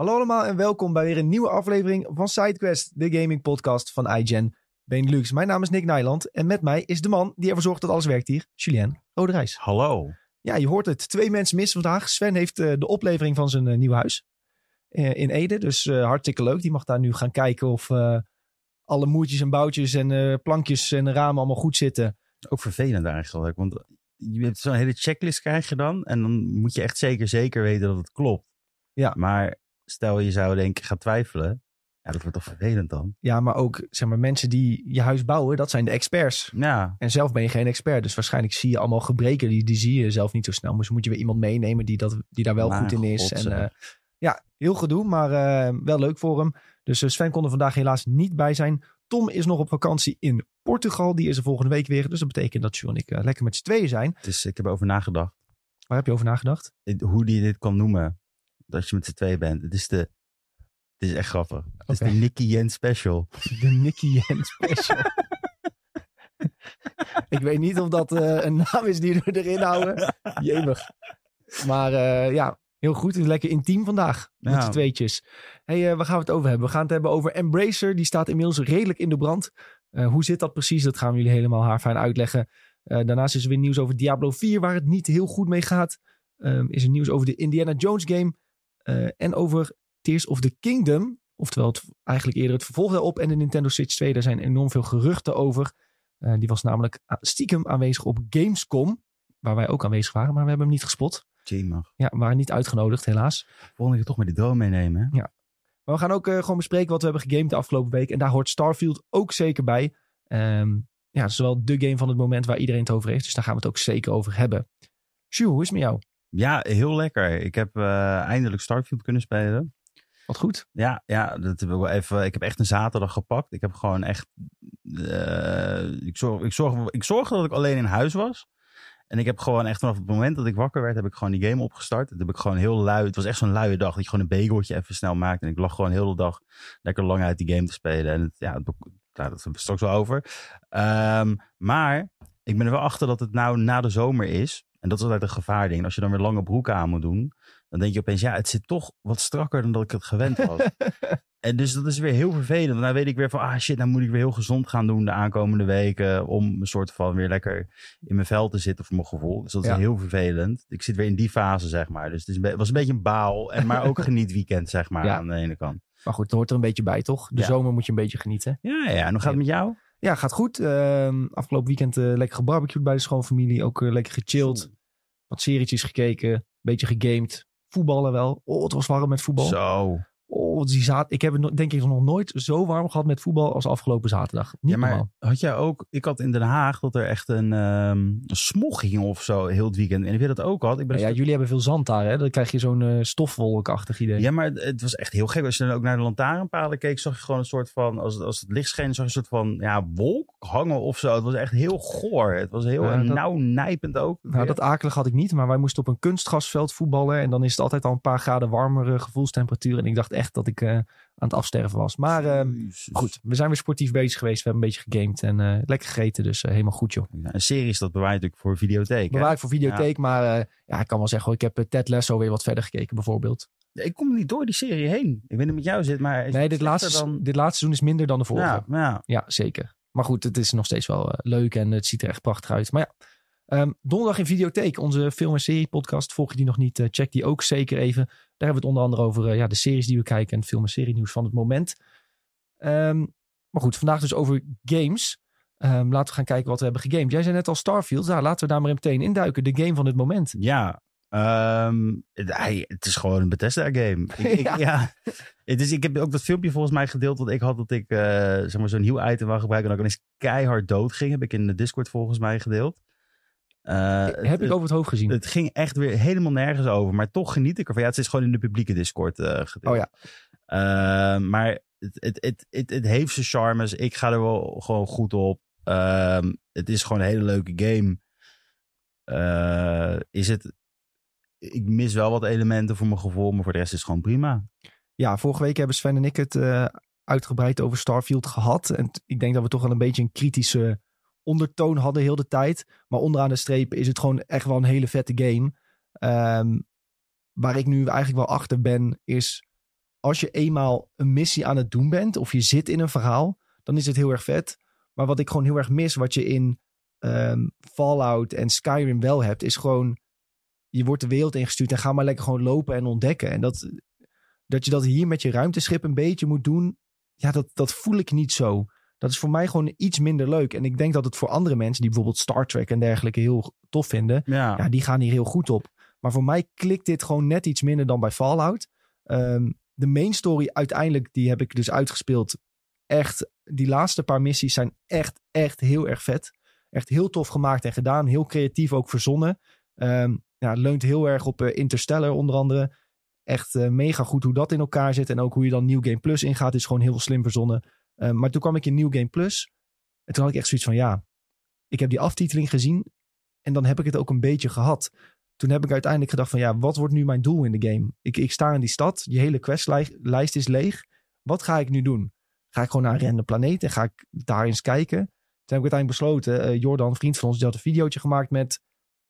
Hallo allemaal en welkom bij weer een nieuwe aflevering van SideQuest, de gaming podcast van iGen Benelux. Mijn naam is Nick Nijland en met mij is de man die ervoor zorgt dat alles werkt hier, Julien Roderijs. Hallo. Ja, je hoort het. Twee mensen missen vandaag. Sven heeft uh, de oplevering van zijn uh, nieuw huis uh, in Ede, dus hartstikke leuk. Die mag daar nu gaan kijken of alle moertjes en boutjes en plankjes en ramen allemaal goed zitten. Ook vervelend eigenlijk, want je hebt zo'n hele checklist krijg je dan en dan moet je echt zeker zeker weten dat het klopt. Ja. Maar stel je zou denken gaan twijfelen. Ja, dat wordt toch vervelend dan? Ja, maar ook zeg maar, mensen die je huis bouwen, dat zijn de experts. Ja. En zelf ben je geen expert. Dus waarschijnlijk zie je allemaal gebreken, die, die zie je zelf niet zo snel. Dus moet je weer iemand meenemen die, dat, die daar wel Maar goed in is. God, En, uh, ja, heel gedoe, maar uh, wel leuk voor hem. Dus uh, Sven kon er vandaag helaas niet bij zijn. Tom is nog op vakantie in Portugal. Die is er volgende week weer. Dus dat betekent dat Joe en ik lekker met z'n tweeën zijn. Dus ik heb over nagedacht. Waar heb je over nagedacht? Hoe die dit kan noemen. Dat je met z'n tweeën bent. Het is de het is echt grappig. Het is de Nicky Jens special. De Nicky Jens special. ik weet niet of dat uh, een naam is die we erin houden. Jemig. Maar uh, ja, heel goed. Het is lekker intiem vandaag. Met ja. z'n tweetjes. hey, uh, waar gaan we het over hebben? We gaan het hebben over Embracer. Die staat inmiddels redelijk in de brand. hoe zit dat precies? Dat gaan we jullie helemaal haarfijn uitleggen. daarnaast is er weer nieuws over Diablo 4, waar het niet heel goed mee gaat. Um, is er nieuws over de Indiana Jones game. En over Tears of the Kingdom. Oftewel het, eigenlijk eerder het vervolg daarop. En de Nintendo Switch 2, daar zijn enorm veel geruchten over. Uh, die was namelijk stiekem aanwezig op Gamescom. Waar wij ook aanwezig waren, maar we hebben hem niet gespot. Jemig. Ja, we waren niet uitgenodigd helaas. Volgende keer toch met die drone meenemen. Hè? Ja. Maar we gaan ook uh, gewoon bespreken wat we hebben gegamed de afgelopen week. En daar hoort Starfield ook zeker bij. Um, ja, dat is wel de game van het moment waar iedereen het over heeft. Dus daar gaan we het ook zeker over hebben. Sjoe, hoe is het met jou? Ja, heel lekker. Ik heb uh, eindelijk Starfield kunnen spelen. Wat goed. Ja, ja dat heb ik, wel even, ik heb echt een zaterdag gepakt. Ik heb gewoon echt. Uh, ik, zorg, ik, zorg, ik zorgde dat ik alleen in huis was. En ik heb gewoon echt vanaf het moment dat ik wakker werd, heb ik gewoon die game opgestart. Dat heb ik gewoon heel lui. Het was echt zo'n luie dag. Dat je gewoon een bageltje even snel maakt. En ik lag gewoon heel de dag lekker lang uit die game te spelen. En het, ja, het, nou, dat hebben we straks wel over. Um, maar ik ben er wel achter dat het nou na de zomer is. En dat is altijd een gevaarding. Als je dan weer lange broeken aan moet doen, dan denk je opeens, ja, het zit toch wat strakker dan dat ik het gewend was. en dus dat is weer heel vervelend. Want dan weet ik weer van, ah shit, dan moet ik weer heel gezond gaan doen de aankomende weken. Om een soort van weer lekker in mijn vel te zitten voor mijn gevoel. Dus dat is Ja. heel vervelend. Ik zit weer in die fase, zeg maar. Dus het is was een beetje een baal. En maar ook geniet weekend, zeg maar, Ja. aan de ene kant. Maar goed, het hoort er een beetje bij, toch? De Ja. zomer moet je een beetje genieten. Ja, ja. En hoe gaat het met jou? Ja, gaat goed. Ehm, afgelopen weekend eh, lekker gebarbecued bij de schoonfamilie. Ook eh, lekker gechilled. Wat serietjes gekeken. Een beetje gegamed. Voetballen wel. Oh, het was warm met voetbal. Zo. Oh, die zaad... Ik heb het denk ik nog nooit zo warm gehad met voetbal als afgelopen zaterdag. Niet ja, maar normaal. had jij ook... Ik had in Den Haag dat er echt een, ehm, een smog ging of zo heel het weekend. En ik weet dat ook had. Ik ben Ja, jullie hebben veel zand daar, hè? Dan krijg je zo'n eh, stofwolkachtig idee. Ja, maar het, het was echt heel gek. Als je dan ook naar de lantaarnpalen keek, zag je gewoon een soort van... Als, als het licht scheen, zag je een soort van ja, wolk hangen of zo. Het was echt heel goor. Het was heel dat- nauw nijpend ook. Nou, dat akelig had ik niet, maar wij moesten op een kunstgrasveld voetballen. En dan is het altijd al een paar graden warmere gevoelstemperatuur. En ik dacht echt dat ik eh, aan het afsterven was. Maar eh, Jezus. goed, we zijn weer sportief bezig geweest. We hebben een beetje gegamed en eh, lekker gegeten. Dus eh, helemaal goed, joh. Ja, een serie is dat bewaar je natuurlijk voor videotheek. hè? Bewaar ik voor videotheek, maar eh, ja, ik kan wel zeggen, ik heb Ted Lasso weer wat verder gekeken bijvoorbeeld. Ik kom niet door die serie heen. Ik weet niet met jou zit, maar... Nee, dit laatste, Dan... dit laatste seizoen is minder dan de vorige. Ja, Ja. ja. zeker. Maar goed, het is nog steeds wel leuk en het ziet er echt prachtig uit. Maar ja, ehm, donderdag in videotheek, onze film- en serie podcast. Volg je die nog niet, eh, check die ook zeker even. Daar hebben we het onder andere over eh, ja, de series die we kijken en film- en serie nieuws van het moment. Ehm, maar goed, vandaag dus over games. Ehm, laten we gaan kijken wat we hebben gegamed. Jij zei net al Starfield. Nou, laten we daar maar meteen induiken. De game van het moment. Ja, het, is gewoon een Bethesda-game. Ja. ja. Het is, ik heb ook dat filmpje volgens mij gedeeld dat ik had dat ik eh, zeg maar zo'n nieuw item wou gebruiken en dat ik ineens keihard dood ging. Heb ik in de Discord volgens mij gedeeld. Eh, heb het, ik over het hoofd gezien. het ging echt weer helemaal nergens over, maar toch geniet ik ervan. Ja, het is gewoon in de publieke Discord eh gedeeld. Oh ja. Eh, maar het, het, het, het, het heeft zijn charmes. Ik ga er wel gewoon goed op. Ehm, het is gewoon een hele leuke game. Is het... Ik mis wel wat elementen voor mijn gevoel, maar voor de rest is het gewoon prima. Ja, vorige week hebben Sven en ik het uitgebreid over Starfield gehad. En ik denk dat we toch wel een beetje een kritische ondertoon hadden heel de tijd. Maar onderaan de streep is het gewoon echt wel een hele vette game. Ehm, waar ik nu eigenlijk wel achter ben, is als je eenmaal een missie aan het doen bent, of je zit in een verhaal, dan is het heel erg vet. Maar wat ik gewoon heel erg mis, wat je in ehm, Fallout en Skyrim wel hebt, is gewoon, je wordt de wereld ingestuurd en ga maar lekker gewoon lopen en ontdekken. En dat, dat je dat hier met je ruimteschip een beetje moet doen, ja, dat, dat voel ik niet zo. Dat is voor mij gewoon iets minder leuk. En ik denk dat het voor andere mensen die bijvoorbeeld Star Trek en dergelijke heel tof vinden, Ja. ja, die gaan hier heel goed op. Maar voor mij klikt dit gewoon net iets minder dan bij Fallout. Ehm, de main story uiteindelijk, die heb ik dus uitgespeeld. Echt, die laatste paar missies zijn echt, echt heel erg vet. Echt heel tof gemaakt en gedaan. Heel creatief ook verzonnen. Ehm, ja, het leunt heel erg op eh, Interstellar onder andere. Echt eh, mega goed hoe dat in elkaar zit. En ook hoe je dan New Game Plus ingaat is gewoon heel slim verzonnen. Ehm, maar toen kwam ik in New Game Plus. En toen had ik echt zoiets van ja, ik heb die aftiteling gezien. En dan heb ik het ook een beetje gehad toen heb ik uiteindelijk gedacht van ja, wat wordt nu mijn doel in de game? Ik, ik sta in die stad, die hele questlijst is leeg. Wat ga ik nu doen? Ga ik gewoon naar een random planeet en ga ik daar eens kijken? Toen heb ik uiteindelijk besloten, eh, Jordan, vriend van ons, die had een videootje gemaakt met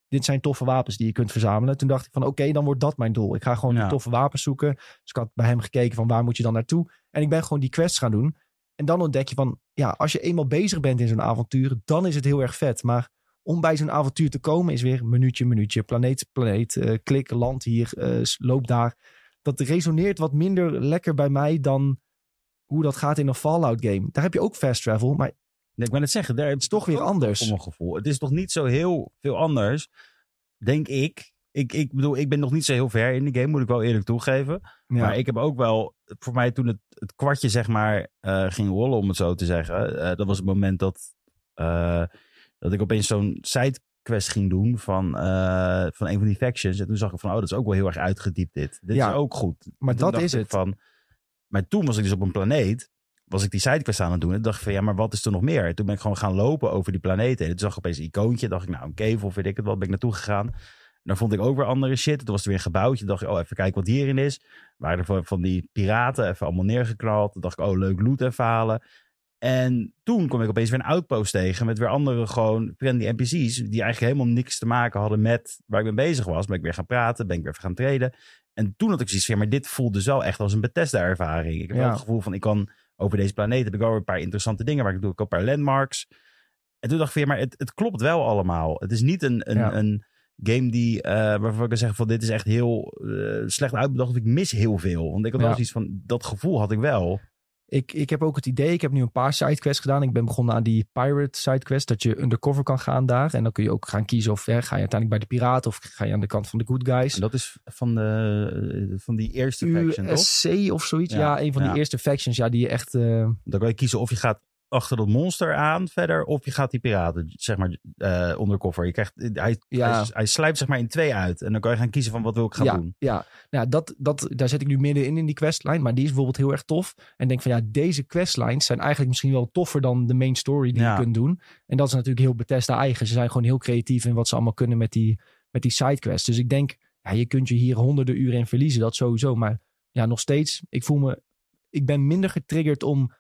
dit zijn toffe wapens die je kunt verzamelen. Toen dacht ik van oké, dan wordt dat mijn doel. Ik ga gewoon Ja. die toffe wapens zoeken. Dus ik had bij hem gekeken van waar moet je dan naartoe? En ik ben gewoon die quests gaan doen. En dan ontdek je van ja, als je eenmaal bezig bent in zo'n avontuur, dan is het heel erg vet. Maar om bij zo'n avontuur te komen is weer minuutje, minuutje, planeet, planeet, eh, klik, land hier, eh, loop daar. Dat resoneert wat minder lekker bij mij dan hoe dat gaat in een Fallout game. Daar heb je ook fast travel, maar Nee, ik ben het zeggen, daar, het is toch weer anders. Gevoel. Het is toch niet zo heel veel anders, denk ik. Ik, ik bedoel, ik ben nog niet zo heel ver in de game, moet ik wel eerlijk toegeven. ja, Maar ik heb ook wel, voor mij toen het, het kwartje zeg maar eh, ging rollen, om het zo te zeggen. eh, dat was het moment dat, eh, dat ik opeens zo'n sidequest ging doen van, van een van die factions. En toen zag ik van, oh, dat is ook wel heel erg uitgediept dit. Dit Ja, is ook goed. maar dat is het. Van, maar toen was ik dus op een planeet, was ik die sidequest aan het doen. En dacht ik van, ja, maar wat is er nog meer? En toen ben ik gewoon gaan lopen over die planeten. En toen zag ik opeens een icoontje. dacht ik, nou, een of weet ik het wat, ben ik naartoe gegaan. Dan vond ik ook weer andere shit. Toen was er weer een gebouwtje. Dacht ik, oh, even kijken wat hierin is. Waren er van, van die piraten even allemaal neergeknald. Toen dacht ik, oh, leuk loot even halen. En toen kwam ik opeens weer een outpost tegen met weer andere gewoon friendly NPC's. Die eigenlijk helemaal niks te maken hadden met waar ik mee bezig was. Ben ik weer gaan praten, ben ik weer even gaan treden. En toen had ik zoiets van, maar dit voelde zo echt als een Bethesda-ervaring. Ik heb Ja. wel het gevoel van, ik kan over deze planeet heb ik wel een paar interessante dingen. Waar ik doe ik ook een paar landmarks. En toen dacht ik weer, maar het, het klopt wel allemaal. Het is niet een, een, Ja. een game die, eh, waarvan ik kan zeggen van dit is echt heel eh, slecht uitbedacht. Of ik mis heel veel. Want ik had wel Ja. zoiets van, dat gevoel had ik wel. ik, ik heb ook het idee, ik heb nu een paar sidequests gedaan. Ik ben begonnen aan die pirate sidequest, dat je undercover kan gaan daar. En dan kun je ook gaan kiezen of hè, ga je uiteindelijk bij de piraten of ga je aan de kant van de good guys. En dat is van, de, van die eerste faction, toch? USC of zoiets. Ja, Ja, een van ja. die eerste factions, ja, die je echt... eh, Dan kan je kiezen of je gaat achter dat monster aan verder, of je gaat die piraten, zeg maar, eh undercover. Je krijgt, hij, Ja. hij, hij slijpt zeg maar in twee uit. En dan kan je gaan kiezen van wat wil ik gaan ja, doen. Ja, nou, dat, dat, daar zit ik nu middenin in die questlijn. Maar die is bijvoorbeeld heel erg tof. En denk van ja, deze questlines zijn eigenlijk misschien wel toffer dan de main story die Ja. je kunt doen. En dat is natuurlijk heel Bethesda eigen. Ze zijn gewoon heel creatief in wat ze allemaal kunnen met die, met die sidequests. Dus ik denk, ja, je kunt je hier honderden uren in verliezen. Dat sowieso. Maar ja, nog steeds, ik voel me... Ik ben minder getriggerd om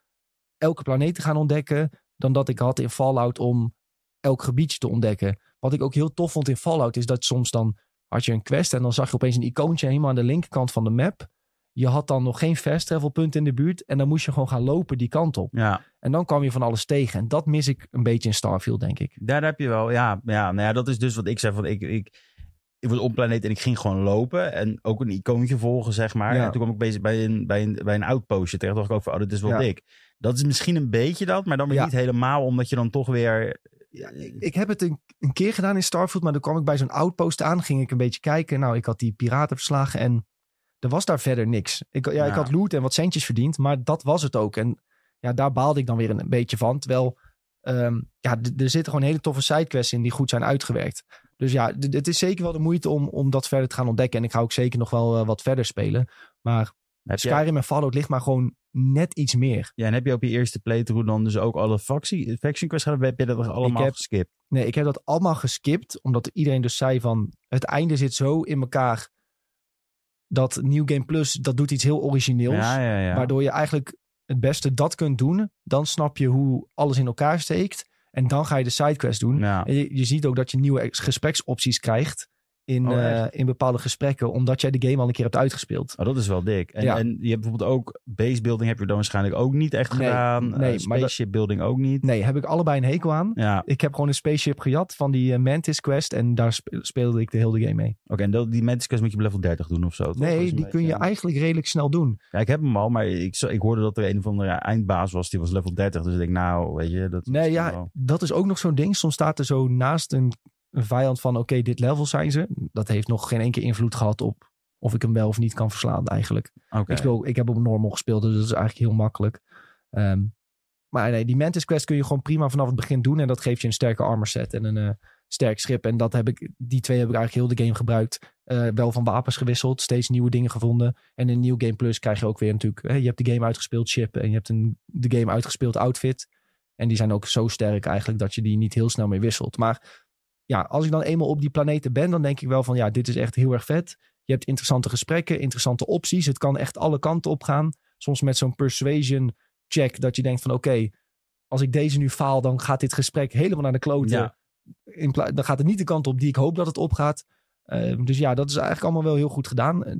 elke planeet te gaan ontdekken... dan dat ik had in Fallout om elk gebiedje te ontdekken. Wat ik ook heel tof vond in Fallout is dat soms dan had je een quest en dan zag je opeens een icoontje helemaal aan de linkerkant van de map. Je had dan nog geen fast travel punt in de buurt en dan moest je gewoon gaan lopen die kant op. Ja, En dan kwam je van alles tegen en dat mis ik een beetje in Starfield, denk ik. daar heb je wel. Ja, ja, nou ja, dat is dus wat ik zei. Van ik, ik, ik was op planeet en ik ging gewoon lopen. En ook een icoontje volgen, zeg maar. Ja. En toen kwam ik bezig bij een, bij een, bij een outpostje terecht. dacht ik ook van, oh, dit is wel Ja. dik. Dat is misschien een beetje dat, maar dan weer Ja. niet helemaal. Omdat je dan toch weer... Ja, ik, heb het een, een keer gedaan in Starfield, maar dan kwam ik bij zo'n outpost aan, ging ik een beetje kijken. Nou, ik had die piraten verslagen en er was daar verder niks. Ik, ja, ik had loot en wat centjes verdiend, maar dat was het ook. En ja, daar baalde ik dan weer een, beetje van. Terwijl, ehm, ja, er zitten gewoon hele toffe sidequests in die goed zijn uitgewerkt. Dus ja, het is zeker wel de moeite om, om dat verder te gaan ontdekken. En ik ga ook zeker nog wel eh, wat verder spelen. Maar Skyrim en Fallout ligt maar gewoon net iets meer. ja, en heb je op je eerste playthrough dan dus ook alle faction quests gedaan? Heb je dat allemaal heb- geskipt? Nee, ik heb dat allemaal geskipt. Omdat iedereen dus zei van... Het einde zit zo in elkaar... Dat New Game Plus, dat doet iets heel origineels. Ja, ja, ja. Waardoor je eigenlijk het beste dat kunt doen. Dan snap je hoe alles in elkaar steekt. En dan ga je de sidequest doen. je, je ziet ook dat je nieuwe gespreksopties krijgt in, Oh, eh, in bepaalde gesprekken, omdat jij de game al een keer hebt uitgespeeld. Oh, dat is wel dik. En, Ja. en je hebt bijvoorbeeld ook base building heb je dan waarschijnlijk ook niet echt Nee, gedaan. nee, Eh, dat- spaceship building ook niet. Nee, heb ik allebei een hekel aan. Ja, Ik heb gewoon een spaceship gejat van die eh, Mantis Quest en daar spe- speelde ik de hele game mee. oké. en dat, die Mantis Quest moet je op level 30 doen of zo. toch? Nee, die kun je eigenlijk redelijk snel doen. Ja, ik heb hem al, maar ik, ik hoorde dat er een of andere eindbaas was. Die was level 30. Dus ik denk, nou, weet je, dat Nee, ja, wel- dat is ook nog zo'n ding. Soms staat er zo naast een, een vijand van, oké, dit level zijn ze. Dat heeft nog geen enkele invloed gehad op of ik hem wel of niet kan verslaan eigenlijk. Ik, speel, ik heb op normal gespeeld, dus dat is eigenlijk heel makkelijk. Ehm, maar nee, die Mantis Quest kun je gewoon prima vanaf het begin doen. En dat geeft je een sterke armor set en een eh, sterk schip. En dat heb ik, die twee heb ik eigenlijk heel de game gebruikt. Eh, wel van wapens gewisseld, steeds nieuwe dingen gevonden. En in New Game Plus krijg je ook weer natuurlijk... Hè, je hebt de game uitgespeeld ship en je hebt een, de game uitgespeeld outfit. En die zijn ook zo sterk eigenlijk dat je die niet heel snel meer wisselt. Maar ja, als ik dan eenmaal op die planeten ben, dan denk ik wel van ja, dit is echt heel erg vet. Je hebt interessante gesprekken, interessante opties. Het kan echt alle kanten op gaan. Soms met zo'n persuasion check dat je denkt van oké, als ik deze nu faal, dan gaat dit gesprek helemaal naar de kloten. Ja. In dan gaat het niet de kant op die ik hoop dat het opgaat. Ehm, dus ja, dat is eigenlijk allemaal wel heel goed gedaan. Eh,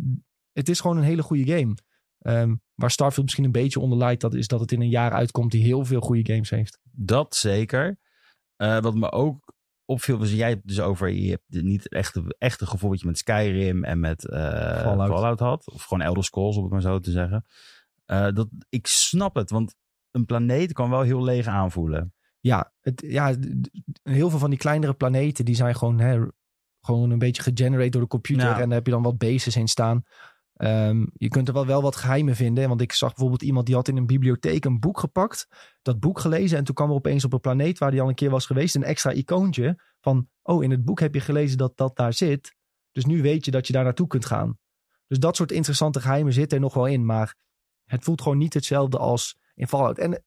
Het is gewoon een hele goede game. Ehm, waar Starfield misschien een beetje onder lijdt, dat is dat het in een jaar uitkomt die heel veel goede games heeft. Dat zeker. Eh, wat me ook opviel, was jij hebt dus over, je hebt niet het echte, echte gevoel je met Skyrim en met eh, Fallout. Fallout. had. Of gewoon Elder Scrolls, om het maar zo te zeggen. Eh, dat, ik snap het, want een planeet kan wel heel leeg aanvoelen. Ja, het, ja, heel veel van die kleinere planeten die zijn gewoon, hè, gewoon een beetje gegenerate door de computer. Ja. En daar heb je dan wat bases in staan. Ehm, je kunt er wel, wel wat geheimen vinden. Want ik zag bijvoorbeeld iemand die had in een bibliotheek een boek gepakt. Dat boek gelezen. En toen kwam er opeens op een planeet waar die al een keer was geweest. Een extra icoontje van, oh in het boek heb je gelezen dat dat daar zit. Dus nu weet je dat je daar naartoe kunt gaan. Dus dat soort interessante geheimen zitten er nog wel in. Maar het voelt gewoon niet hetzelfde als in Fallout. En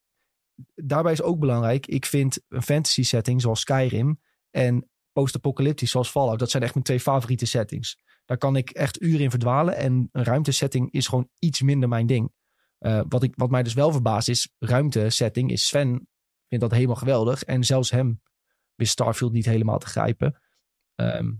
daarbij is ook belangrijk. Ik vind een fantasy setting zoals Skyrim en post-apocalyptisch zoals Fallout. Dat zijn echt mijn twee favoriete settings. Daar kan ik echt uren in verdwalen. En een ruimtesetting is gewoon iets minder mijn ding. Eh, wat, ik, wat mij dus wel verbaast is, ruimtesetting is Sven vindt dat helemaal geweldig. En zelfs hem wist Starfield niet helemaal te grijpen. Ehm,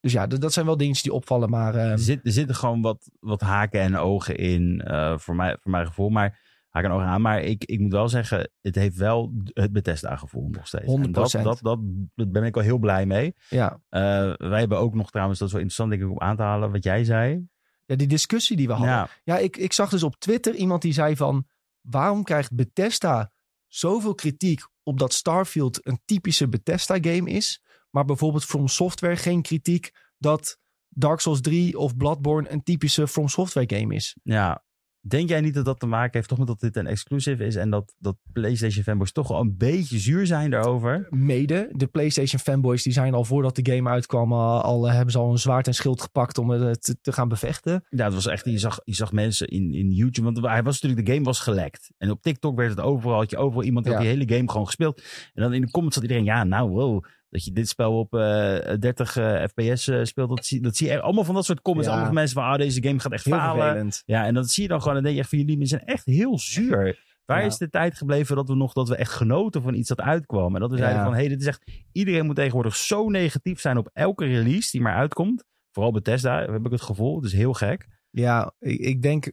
dus ja, dat, zijn wel dingetjes die opvallen. Maar ehm, Er, er zitten gewoon wat, wat haken en ogen in, eh, voor, mij, voor mijn gevoel. Maar haken en ogen aan. Maar ik, ik moet wel zeggen, het heeft wel het Bethesda-gevoel nog steeds. En dat, 100%. dat, dat, daar ben ik wel heel blij mee. ja, Eh, wij hebben ook nog trouwens, dat is wel interessant denk ik om aan te halen, wat jij zei. ja, die discussie die we hadden. Ja, Ja, ik, ik zag dus op Twitter iemand die zei van... waarom krijgt Bethesda zoveel kritiek op dat Starfield een typische Bethesda-game is... maar bijvoorbeeld From Software geen kritiek dat Dark Souls 3 of Bloodborne een typische From Software-game is? ja. Denk jij niet dat dat te maken heeft toch met dat dit een exclusive is en dat, dat PlayStation fanboys toch wel een beetje zuur zijn daarover? Mede, de PlayStation fanboys die zijn al voordat de game uitkwam... al, al eh, hebben ze al een zwaard en schild gepakt om het te, te gaan bevechten. Ja, het was echt, je zag, je zag mensen in, in YouTube, want hij was natuurlijk, de game was gelekt. En op TikTok werd het overal, had je overal iemand die Ja. die hele game gewoon gespeeld. En dan in de comments zat iedereen, ja nou wow, dat je dit spel op eh 30 eh, fps eh, speelt, dat zie, dat zie je echt- allemaal van dat soort comments. Ja. Allemaal mensen van, ah deze game gaat echt Heel falen. vervelend. Ja, en dat zie je dan gewoon. En dan denk je echt van jullie zijn echt heel zuur. Waar Ja. is de tijd gebleven dat we nog dat we echt genoten van iets dat uitkwam? En dat we zeiden Ja. van hé, hey, dit is echt. Iedereen moet tegenwoordig zo negatief zijn op elke release die maar uitkomt. Vooral Bethesda, heb ik het gevoel. Het is heel gek. Ja, ik, ik denk...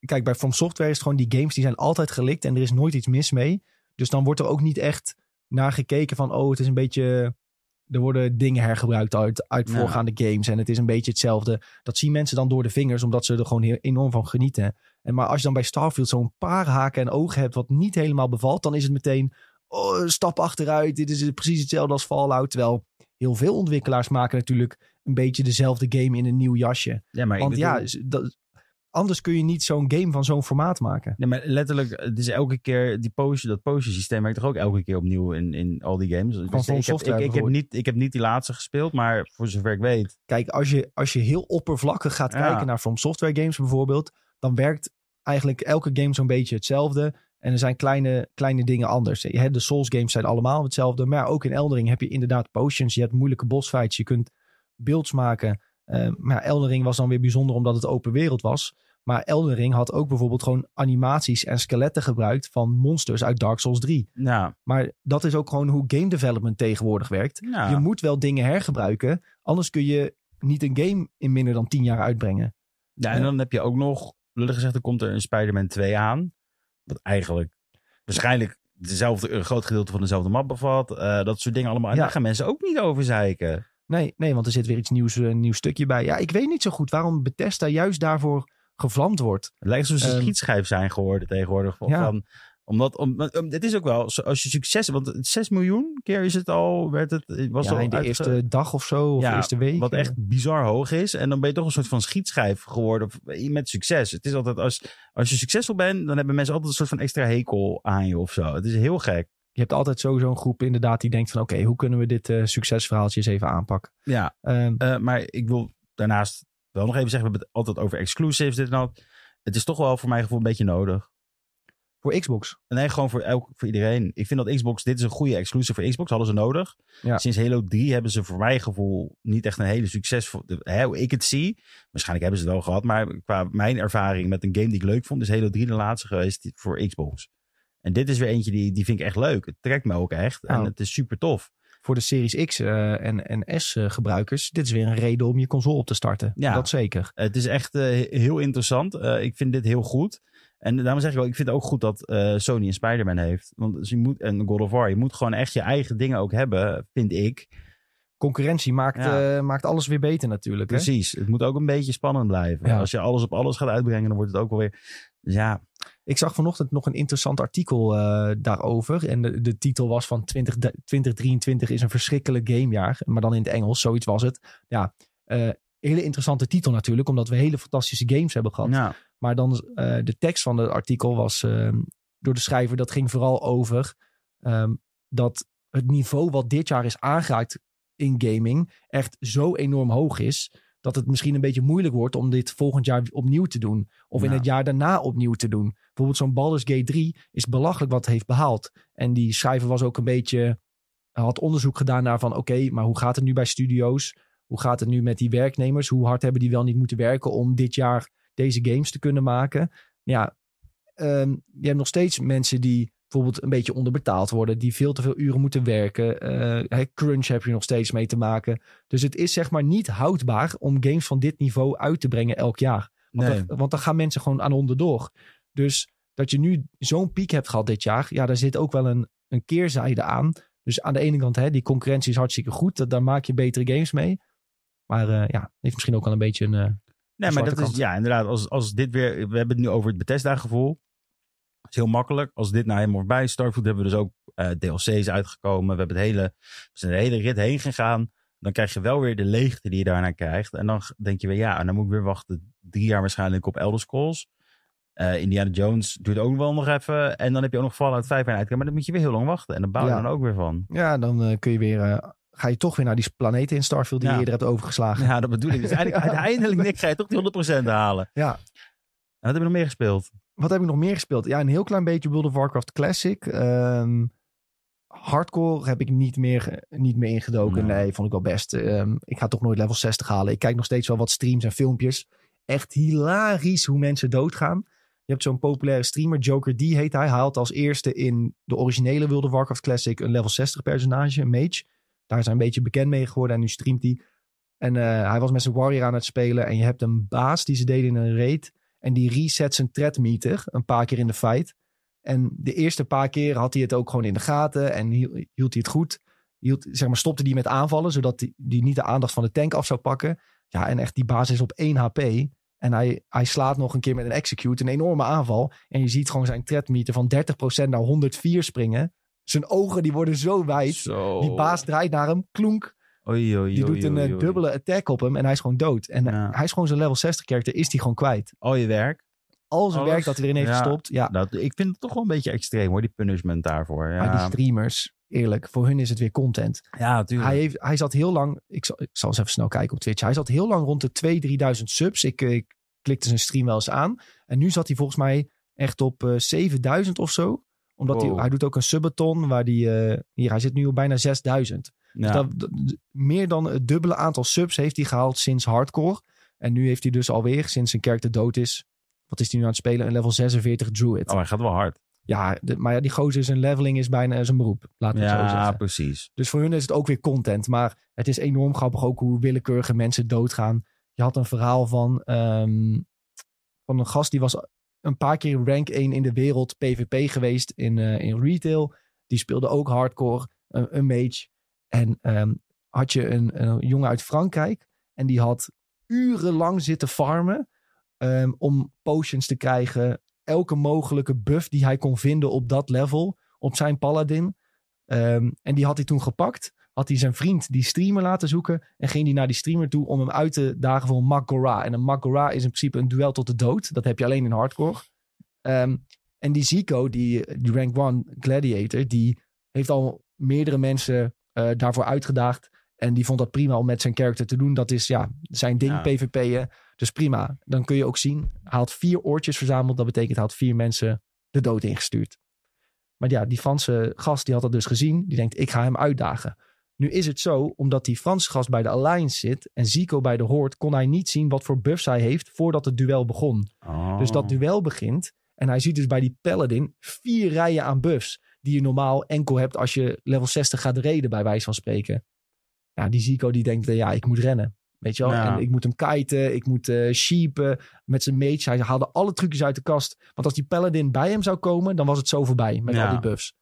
Kijk, bij From Software is het gewoon... die games die zijn altijd gelikt en er is nooit iets mis mee. Dus dan wordt er ook niet echt naar gekeken van... oh, het is een beetje... Er worden dingen hergebruikt uit, uit Ja. voorgaande games. En het is een beetje hetzelfde. Dat zien mensen dan door de vingers... omdat ze er gewoon heel enorm van genieten. En maar als je dan bij Starfield zo'n paar haken en ogen hebt... wat niet helemaal bevalt... dan is het meteen... oh, stap achteruit. Dit is precies hetzelfde als Fallout. Terwijl heel veel ontwikkelaars maken natuurlijk... een beetje dezelfde game in een nieuw jasje. Ja, maar Want bedoel- ja, dat, anders kun je niet zo'n game van zo'n formaat maken. Nee, maar letterlijk, het is elke keer, die potion, dat potion systeem werkt toch ook elke keer opnieuw in, in al die games. Dus ik, heb, ik, ik, heb niet, ik heb niet die laatste gespeeld, maar voor zover ik weet. Kijk, als je, als je heel oppervlakkig gaat Ja. kijken naar From Software games bijvoorbeeld, dan werkt eigenlijk elke game zo'n beetje hetzelfde. En er zijn kleine, kleine dingen anders. De Souls games zijn allemaal hetzelfde. Maar ook in Eldering heb je inderdaad potions. Je hebt moeilijke bossfights. Je kunt builds maken. Eh, maar Eldering was dan weer bijzonder omdat het open wereld was. Maar Elden Ring had ook bijvoorbeeld gewoon animaties en skeletten gebruikt van monsters uit Dark Souls 3. Ja, Maar dat is ook gewoon hoe game development tegenwoordig werkt. ja. Je moet wel dingen hergebruiken, anders kun je niet een game in minder dan 10 jaar uitbrengen. ja, en dan heb je ook nog, lullig gezegd, er komt er een Spider-Man 2 aan. Wat eigenlijk waarschijnlijk dezelfde, een groot gedeelte van dezelfde map bevat. eh, dat soort dingen allemaal. En Ja. daar gaan mensen ook niet over zeiken. Nee, nee, want er zit weer iets nieuws, eh, een nieuw stukje bij. Ja, ik weet niet zo goed waarom Bethesda juist daarvoor gevlamd wordt. Het lijkt alsof ze een Ehm, schietschijf zijn geworden tegenwoordig. Van, Ja. van- omdat, om, het is ook wel, zo- als je succes want 6 miljoen keer is het al, werd het, was ja, al in de uitge- eerste dag of zo, of Ja, de eerste week. Wat echt bizar hoog is. En dan ben je toch een soort van schietschijf geworden met succes. Het is altijd, als, als je succesvol bent, dan hebben mensen altijd een soort van extra hekel aan je of zo. Het is heel gek. Je hebt altijd sowieso een groep inderdaad die denkt van... oké, hoe kunnen we dit eh, succesverhaaltje eens even aanpakken? Ja, Ehm, eh, maar ik wil daarnaast wel nog even zeggen, we hebben het altijd over exclusives, dit en dat. Het is toch wel voor mijn gevoel een beetje nodig. voor Xbox. Nee, gewoon voor, elk, voor iedereen. Ik vind dat Xbox, dit is een goede exclusive voor Xbox, hadden ze nodig. Ja. Sinds Halo 3 hebben ze voor mijn gevoel niet echt een hele succesvol, hè, hoe ik het zie. Waarschijnlijk hebben ze het wel gehad, maar qua mijn ervaring met een game die ik leuk vond, is Halo 3 de laatste geweest voor Xbox. En dit is weer eentje die, die vind ik echt leuk. Het trekt me ook echt en Oh. het is super tof. Voor de Series X eh, en, en S eh, gebruikers. Dit is weer een reden om je console op te starten. Ja. Dat zeker. Het is echt eh, heel interessant. Ik vind dit heel goed. En daarom zeg ik ook, ik vind het ook goed dat Sony een Spider-Man heeft. Want dus je moet, en God of War, je moet gewoon echt je eigen dingen ook hebben, vind ik. Concurrentie maakt, Ja. maakt alles weer beter natuurlijk. Hè? Precies. Het moet ook een beetje spannend blijven. Ja. Als je alles op alles gaat uitbrengen, dan wordt het ook wel weer... Dus ja, Ik zag vanochtend nog een interessant artikel eh, daarover. En de, de titel was van 20, 2023 is een verschrikkelijk gamejaar. Maar dan in het Engels, zoiets was het. Ja, eh, hele interessante titel natuurlijk. Omdat we hele fantastische games hebben gehad. Maar dan eh, de tekst van het artikel was ehm, door de schrijver. Dat ging vooral over ehm, dat het niveau wat dit jaar is aangeraakt in gaming echt zo enorm hoog is. Dat het misschien een beetje moeilijk wordt om dit volgend jaar opnieuw te doen. Of in het jaar daarna opnieuw te doen. Bijvoorbeeld zo'n Baldur's Gate 3 is belachelijk wat het heeft behaald. En die schrijver was ook een beetje... had onderzoek gedaan naar van... oké, maar hoe gaat het nu bij studio's? Hoe gaat het nu met die werknemers? Hoe hard hebben die wel niet moeten werken om dit jaar deze games te kunnen maken? Ja, ehm, je hebt nog steeds mensen die bijvoorbeeld een beetje onderbetaald worden. Die veel te veel uren moeten werken. Eh, crunch heb je nog steeds mee te maken. Dus het is zeg maar niet houdbaar om games van dit niveau uit te brengen elk jaar. Want, Nee. want dan gaan mensen gewoon aan onderdoor. Dus dat je nu zo'n piek hebt gehad dit jaar. Ja, daar zit ook wel een, een keerzijde aan. Dus aan de ene kant, hè, die concurrentie is hartstikke goed. Dat, daar maak je betere games mee. Maar eh, ja, heeft misschien ook wel een beetje een... eh, Nee, maar dat is, ja, inderdaad, als, als dit weer, we hebben het nu over het Bethesda-gevoel. Is heel makkelijk. Als dit nou helemaal voorbij is, Starfield hebben we dus ook eh, DLC's uitgekomen. We hebben het hele, we zijn de hele rit heen gegaan. Dan krijg je wel weer de leegte die je daarna krijgt. En dan denk je weer, ja, en dan moet ik weer wachten drie jaar waarschijnlijk op Elder Scrolls. Eh, Indiana Jones duurt ook wel nog even. En dan heb je ook nog Fallout 5 aan uitkomen. Maar dan moet je weer heel lang wachten. En dan bouw je Ja. dan ook weer van. ja, dan eh, kun je weer... ga je toch weer naar die planeten in Starfield die Ja. je eerder hebt overgeslagen. Ja, dat bedoel ik. Dus eigenlijk, uiteindelijk, Nick, ga je toch die 100% halen. Ja. En wat heb je nog meer gespeeld? Wat heb ik nog meer gespeeld? Ja, een heel klein beetje World of Warcraft Classic. Ehm, hardcore heb ik niet meer, niet meer ingedoken. Nee. Nee, vond ik wel best. Ehm, ik ga toch nooit level 60 halen. Ik kijk nog steeds wel wat streams en filmpjes. Echt hilarisch hoe mensen doodgaan. Je hebt zo'n populaire streamer, Joker D heet hij. Hij haalt als eerste in de originele World of Warcraft Classic een level 60 personage, een mage. Daar is hij een beetje bekend mee geworden en nu streamt hij. En eh, hij was met zijn warrior aan het spelen. En je hebt een baas die ze deden in een raid. En die reset zijn threat meter een paar keer in de fight. En de eerste paar keer had hij het ook gewoon in de gaten en hield, hield hij het goed. Hield, zeg maar, stopte hij met aanvallen, zodat hij die niet de aandacht van de tank af zou pakken. Ja, en echt die baas is op 1 HP. En hij, hij slaat nog een keer met een execute, een enorme aanval. En je ziet gewoon zijn threat meter van 30% naar 104 springen. Zijn ogen die worden zo wijd. Zo. Die baas draait naar hem, klonk. Oei, oei, Die doet een oei, eh, dubbele attack op hem en hij is gewoon dood. En eh, Ja. hij is gewoon zijn level 60 character, is hij gewoon kwijt. Al je werk. Al zijn Alles. werk dat hij erin heeft Ja. gestopt. Ja, Dat, ik vind het toch wel een beetje extreem hoor, die punishment daarvoor. maar die Ja, streamers, eerlijk, voor hun is het weer content. ja natuurlijk. Hij, heeft, hij zat heel lang, ik zal, ik zal eens even snel kijken op Twitch. Hij zat heel lang rond de 2.000, 3.000 subs. Ik, eh, ik klikte zijn stream wel eens aan. En nu zat hij volgens mij echt op eh 7.000 of zo. Omdat hij, Wow. hij doet ook een subathon waar die, hier, hij zit nu op bijna 6.000. ja. Dus dat, dat- meer dan het dubbele aantal subs heeft hij gehaald sinds hardcore. En nu heeft hij dus alweer, sinds zijn character dood is, wat is die nu aan het spelen? Een level 46 druid. Oh, hij gaat wel hard. Ja, de, maar ja, die gozer zijn leveling is bijna zijn beroep. Laten we het zo Ja, zeggen. precies. Dus voor hun is het ook weer content. Maar het is enorm grappig ook hoe willekeurige mensen doodgaan. Je had een verhaal van, ehm, van een gast die was een paar keer rank 1 in de wereld PvP geweest in, eh, in retail. Die speelde ook hardcore, een, een mage. En ehm, had je een, een jongen uit Frankrijk. En die had urenlang zitten farmen ehm, om potions te krijgen. Elke mogelijke buff die hij kon vinden op dat level. Op zijn paladin. Ehm, en die had hij toen gepakt. Had hij zijn vriend die streamer laten zoeken. En ging hij naar die streamer toe om hem uit te dagen voor een Makora. En een Makora is in principe een duel tot de dood. Dat heb je alleen in hardcore. En die Zico, die, die rank 1 gladiator, die heeft al meerdere mensen eh, daarvoor uitgedaagd. En die vond dat prima om met zijn character te doen. Dat is ja, zijn ding, Ja. PvP'en. Dus prima. Dan kun je ook zien, hij had vier oortjes verzameld. Dat betekent hij had vier mensen de dood ingestuurd. Maar ja, die Franse gast die had dat dus gezien. Die denkt, ik ga hem uitdagen. Nu is het zo, omdat die Franse gast bij de Alliance zit en Zico bij de Horde, kon hij niet zien wat voor buffs hij heeft voordat het duel begon. Oh. Dus dat duel begint en hij ziet dus bij die Paladin vier rijen aan buffs die je normaal enkel hebt als je level 60 gaat reden, bij wijze van spreken. Ja, die Zico die denkt, eh, ja, ik moet rennen. Weet je wel? Ja. En ik moet hem kiten, ik moet eh sheepen met zijn mage. Hij haalde alle trucjes uit de kast. Want als die Paladin bij hem zou komen, dan was het zo voorbij met Ja. al die buffs.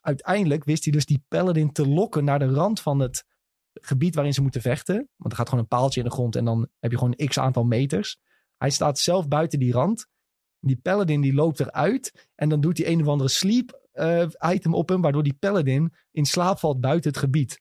Uiteindelijk wist hij dus die Paladin te lokken naar de rand van het gebied waarin ze moeten vechten. Want er gaat gewoon een paaltje in de grond en dan heb je gewoon een x aantal meters. Hij staat zelf buiten die rand. Die Paladin die loopt eruit en dan doet hij een of andere sleep item op hem, waardoor die Paladin in slaap valt buiten het gebied.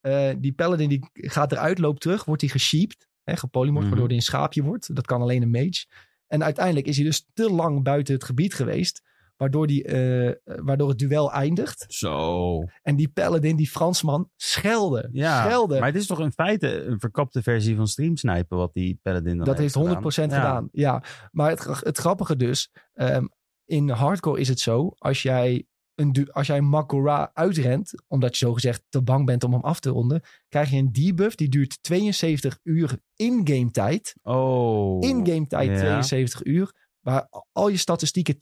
Eh, die Paladin die gaat eruit, loopt terug, wordt hij gesheept, hè, Mhm. waardoor hij een schaapje wordt. Dat kan alleen een mage. En uiteindelijk is hij dus te lang buiten het gebied geweest, waardoor, die, eh, waardoor het duel eindigt. Zo. En die Paladin, die Fransman, schelde. Ja, schelde. maar het is toch in feite een verkapte versie van streamsnipen wat die Paladin dan Dat heeft 100% gedaan. gedaan. Ja, maar het, het grappige dus, ehm, in hardcore is het zo, als jij een, als jij een Makora uitrent, omdat je zogezegd te bang bent om hem af te ronden, krijg je een debuff die duurt 72 uur in-game tijd. Oh. In-game tijd Ja. 72 uur, waar al je statistieken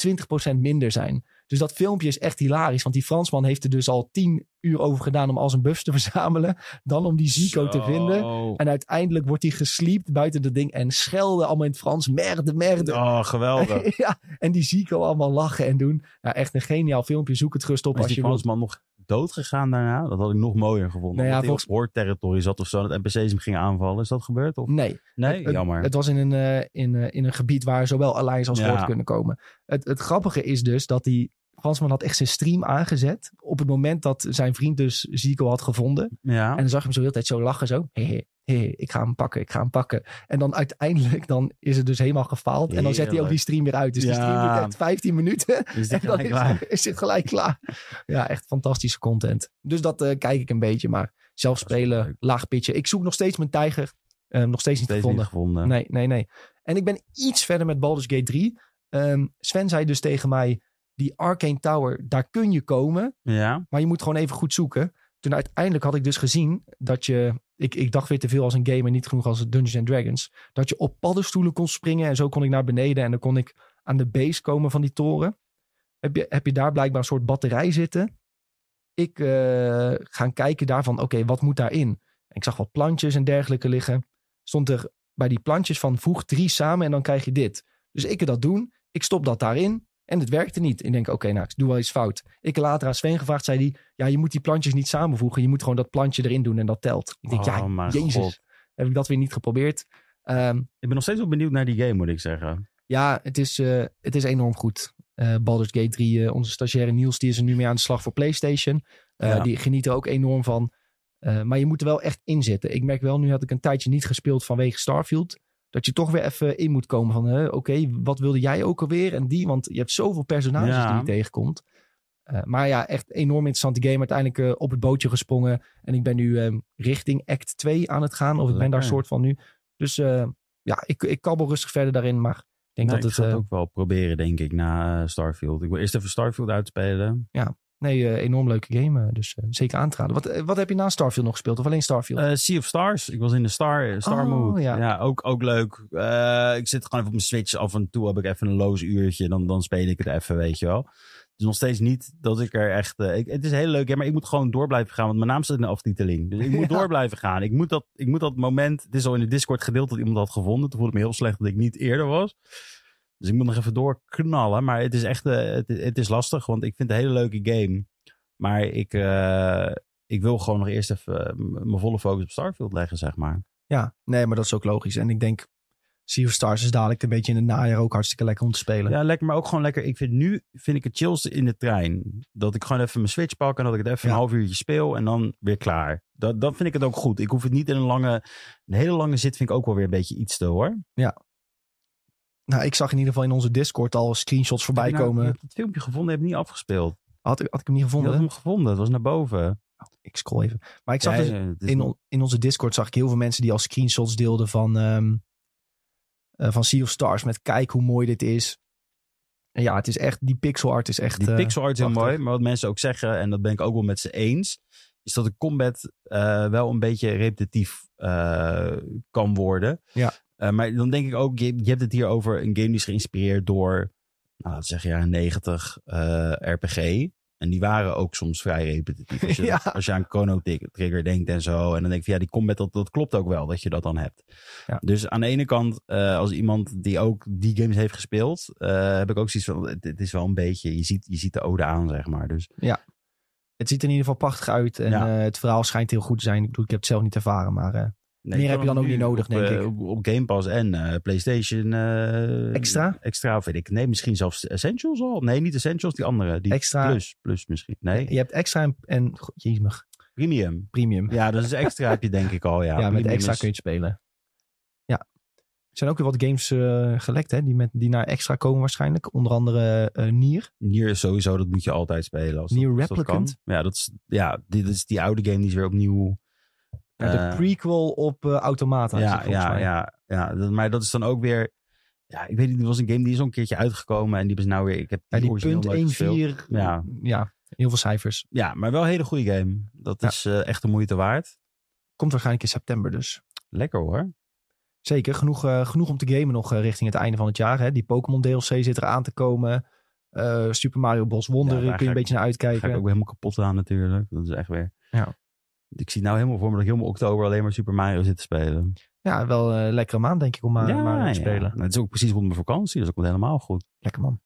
20% minder zijn. Dus dat filmpje is echt hilarisch, want die Fransman heeft er dus al 10 uur over gedaan om al zijn buffs te verzamelen, dan om die Zico te vinden. En uiteindelijk wordt hij gesleept buiten dat ding en schelde allemaal in het Frans. Merde, merde. Oh, geweldig. ja, en die Zico allemaal lachen en doen. Ja, echt een geniaal filmpje. Zoek het gerust op is als die je. Fransman nog dood gegaan daarna? Dat had ik nog mooier gevonden. Nou ja, dat hij op hoorterritorie zat of zo. Dat NPC's hem gingen aanvallen. Is dat gebeurd? Of? Nee, Nee, het, jammer. het was in een, eh, in, eh, in een gebied waar zowel Alliance als Ja. Horde kunnen komen. Het, het grappige is dus dat die Fransman had echt zijn stream aangezet. Op het moment dat zijn vriend dus Zico had gevonden. ja. En dan zag je hem zo heel tijd zo lachen. Zo, hehe, hehe, ik ga hem pakken, ik ga hem pakken. En dan uiteindelijk dan is het dus helemaal gefaald. En dan zet hij ook die stream weer uit. Dus die stream duurt echt 15 minuten. is En dan is, is het gelijk klaar. Ja, echt fantastische content. Dus dat eh, kijk ik een beetje. Maar zelf spelen, laag pitchen. Ik zoek nog steeds mijn tijger. Eh, nog steeds niet Steeds gevonden. niet gevonden. Nee, nee, nee. En ik ben iets verder met Baldur's Gate 3. Ehm, Sven zei dus tegen mij... Die Arcane Tower, daar kun je komen. Ja. Maar je moet gewoon even goed zoeken. Toen uiteindelijk had ik dus gezien dat je... Ik, ik dacht weer te veel als een gamer, niet genoeg als Dungeons and Dragons. Dat je op paddenstoelen kon springen. En zo kon ik naar beneden. En dan kon ik aan de base komen van die toren. Heb je, heb je daar blijkbaar een soort batterij zitten. Ik eh ga kijken daarvan, oké, wat moet daarin? En ik zag wat plantjes en dergelijke liggen. Stond er bij die plantjes van voeg drie samen en dan krijg je dit. Dus ik dat doen. Ik stop dat daarin. En het werkte niet. Ik denk, oké, nou, ik doe wel iets fout. Ik heb later aan Sven gevraagd, zei hij... Ja, je moet die plantjes niet samenvoegen. Je moet gewoon dat plantje erin doen en dat telt. Ik denk, Oh, ja, jezus. God. Heb ik dat weer niet geprobeerd. Ehm, Ik ben nog steeds wel benieuwd naar die game, moet ik zeggen. ja, het is, eh, het is enorm goed. Eh Baldur's Gate 3, eh, onze stagiaire Niels, die is er nu mee aan de slag voor PlayStation. Ja. Die geniet er ook enorm van. Maar je moet er wel echt in zitten. Ik merk wel, nu had ik een tijdje niet gespeeld vanwege Starfield. Dat je toch weer even in moet komen van, hè, oké, wat wilde jij ook alweer? En die, want je hebt zoveel personages Ja. die je tegenkomt. Eh, maar ja, echt enorm interessante game. Uiteindelijk eh, op het bootje gesprongen. En ik ben nu eh, richting Act 2 aan het gaan. Of ik ben daar soort van nu. Dus eh, ja, ik, ik kabbel rustig verder daarin. Maar ik denk dat ik het... ga het ook wel proberen, denk ik, na Starfield. Ik wil eerst even Starfield uitspelen. Ja. Nee, eh, enorm leuke game. eh, dus eh, zeker aan te raden. Wat, wat heb je na Starfield nog gespeeld? Of alleen Starfield? Sea of Stars. Ik was in de Star, Star Oh, Mood. ja. Ja, ook, ook leuk. Ik zit gewoon even op mijn Switch. Af en toe heb ik even een loos uurtje. Dan, dan speel ik het even, weet je wel. Het is nog steeds niet dat ik er echt... ik, het is heel leuk, maar ik moet gewoon door blijven gaan. Want mijn naam staat in de aftiteling. Dus ik moet Ja. door blijven gaan. Ik moet, dat, ik moet dat moment... Het is al in de Discord gedeeld dat iemand had gevonden. Toen voelde ik me heel slecht dat ik niet eerder was. Dus ik moet nog even doorknallen. Maar het is echt... eh, het, het is lastig, want ik vind het een hele leuke game. Maar ik... eh, ik wil gewoon nog eerst even eh, mijn volle focus op Starfield leggen, zeg maar. Ja, nee, maar dat is ook logisch. En ik denk, Sea of Stars is dadelijk een beetje in het najaar ook hartstikke lekker om te spelen. Ja, lekker, maar ook gewoon lekker. Ik vind nu vind ik het chillste in de trein. Dat ik gewoon even mijn Switch pak en dat ik het even Ja. een half uurtje speel en dan weer klaar. Dat, dan vind ik het ook goed. Ik hoef het niet in een lange, een hele lange zit vind ik ook wel weer een beetje iets te hoor. Nou, ik zag in ieder geval in onze Discord al screenshots voorbij nou- komen. Hebt het filmpje gevonden, heb niet afgespeeld. Had, ik- had ik hem niet gevonden? had hem gevonden, het was naar boven. Ik scroll even. Maar ik zag Ja, dus is in, in onze Discord zag ik heel veel mensen die al screenshots deelden van, eh, van Sea of Stars. Met kijk hoe mooi dit is. En ja, het is echt, die pixel art is echt... Die eh, pixel art is heel mooi, maar wat mensen ook zeggen, en dat ben ik ook wel met ze eens, is dat de combat eh, wel een beetje repetitief kan worden. Ja. Eh, maar dan denk ik ook, je, je hebt het hier over een game die is geïnspireerd door, nou, laten we zeggen, jaren 90 eh, RPG. En die waren ook soms vrij repetitief. Als je, Ja. als je aan Chrono Trigger denkt en zo. En dan denk ik van ja, die combat, dat, dat klopt ook wel dat je dat dan hebt. Ja. Dus aan de ene kant, eh, als iemand die ook die games heeft gespeeld, heb ik ook zoiets van, het, het is wel een beetje, je ziet, je ziet de ode aan, zeg maar. Dus Het ziet er in ieder geval prachtig uit. En Ja. het verhaal schijnt heel goed te zijn. Ik bedoel, ik heb het zelf niet ervaren, maar... nee, Meer heb je dan ook niet nodig, op, denk eh, ik. Op, op Game Pass en eh, PlayStation. eh, Extra? Extra, of weet ik. Nee, misschien zelfs Essentials al. Nee, niet Essentials, die andere. Die Extra. Plus, plus misschien. Nee, Je hebt extra en, en jemig, Premium. premium. Ja, dus extra heb je denk ik al. Ja, Ja, met extra is- kun je het spelen. Ja. Er zijn ook weer wat games gelekt, hè, die, met, die naar extra komen waarschijnlijk. Onder andere Nier. Nier is sowieso, dat moet je altijd spelen. Als Nier dat, als dat Replicant? Ja, dat is, ja, dit is die oude game die is weer opnieuw. De eh, prequel op eh Automata. is het ja, ja, mij. ja, ja. Maar dat is dan ook weer. Ja, ik weet niet, er was een game die is al een keertje uitgekomen. En die ze nou weer. Ik heb Ja, die punt nooit gespeeld. 1-4. Ja. ja, heel veel cijfers. Ja, maar wel een hele goede game. Dat Ja. is eh, echt de moeite waard. Komt waarschijnlijk in september dus. Lekker hoor. Zeker, genoeg, genoeg om te gamen nog richting het einde van het jaar. Hè. Die Pokémon DLC zit er aan te komen. Super Mario Bros. Wonder Ja, kun daar je een beetje naar Ga ik uitkijken. ook helemaal kapot aan natuurlijk. Dat is echt weer. Ja. Ik zie nou helemaal voor me dat ik helemaal oktober alleen maar Super Mario zit te spelen. Ja, wel een lekkere maand denk ik om Mario, Mario te spelen. Nou, het is ook precies rond mijn vakantie, dus dat komt helemaal goed. Lekker man.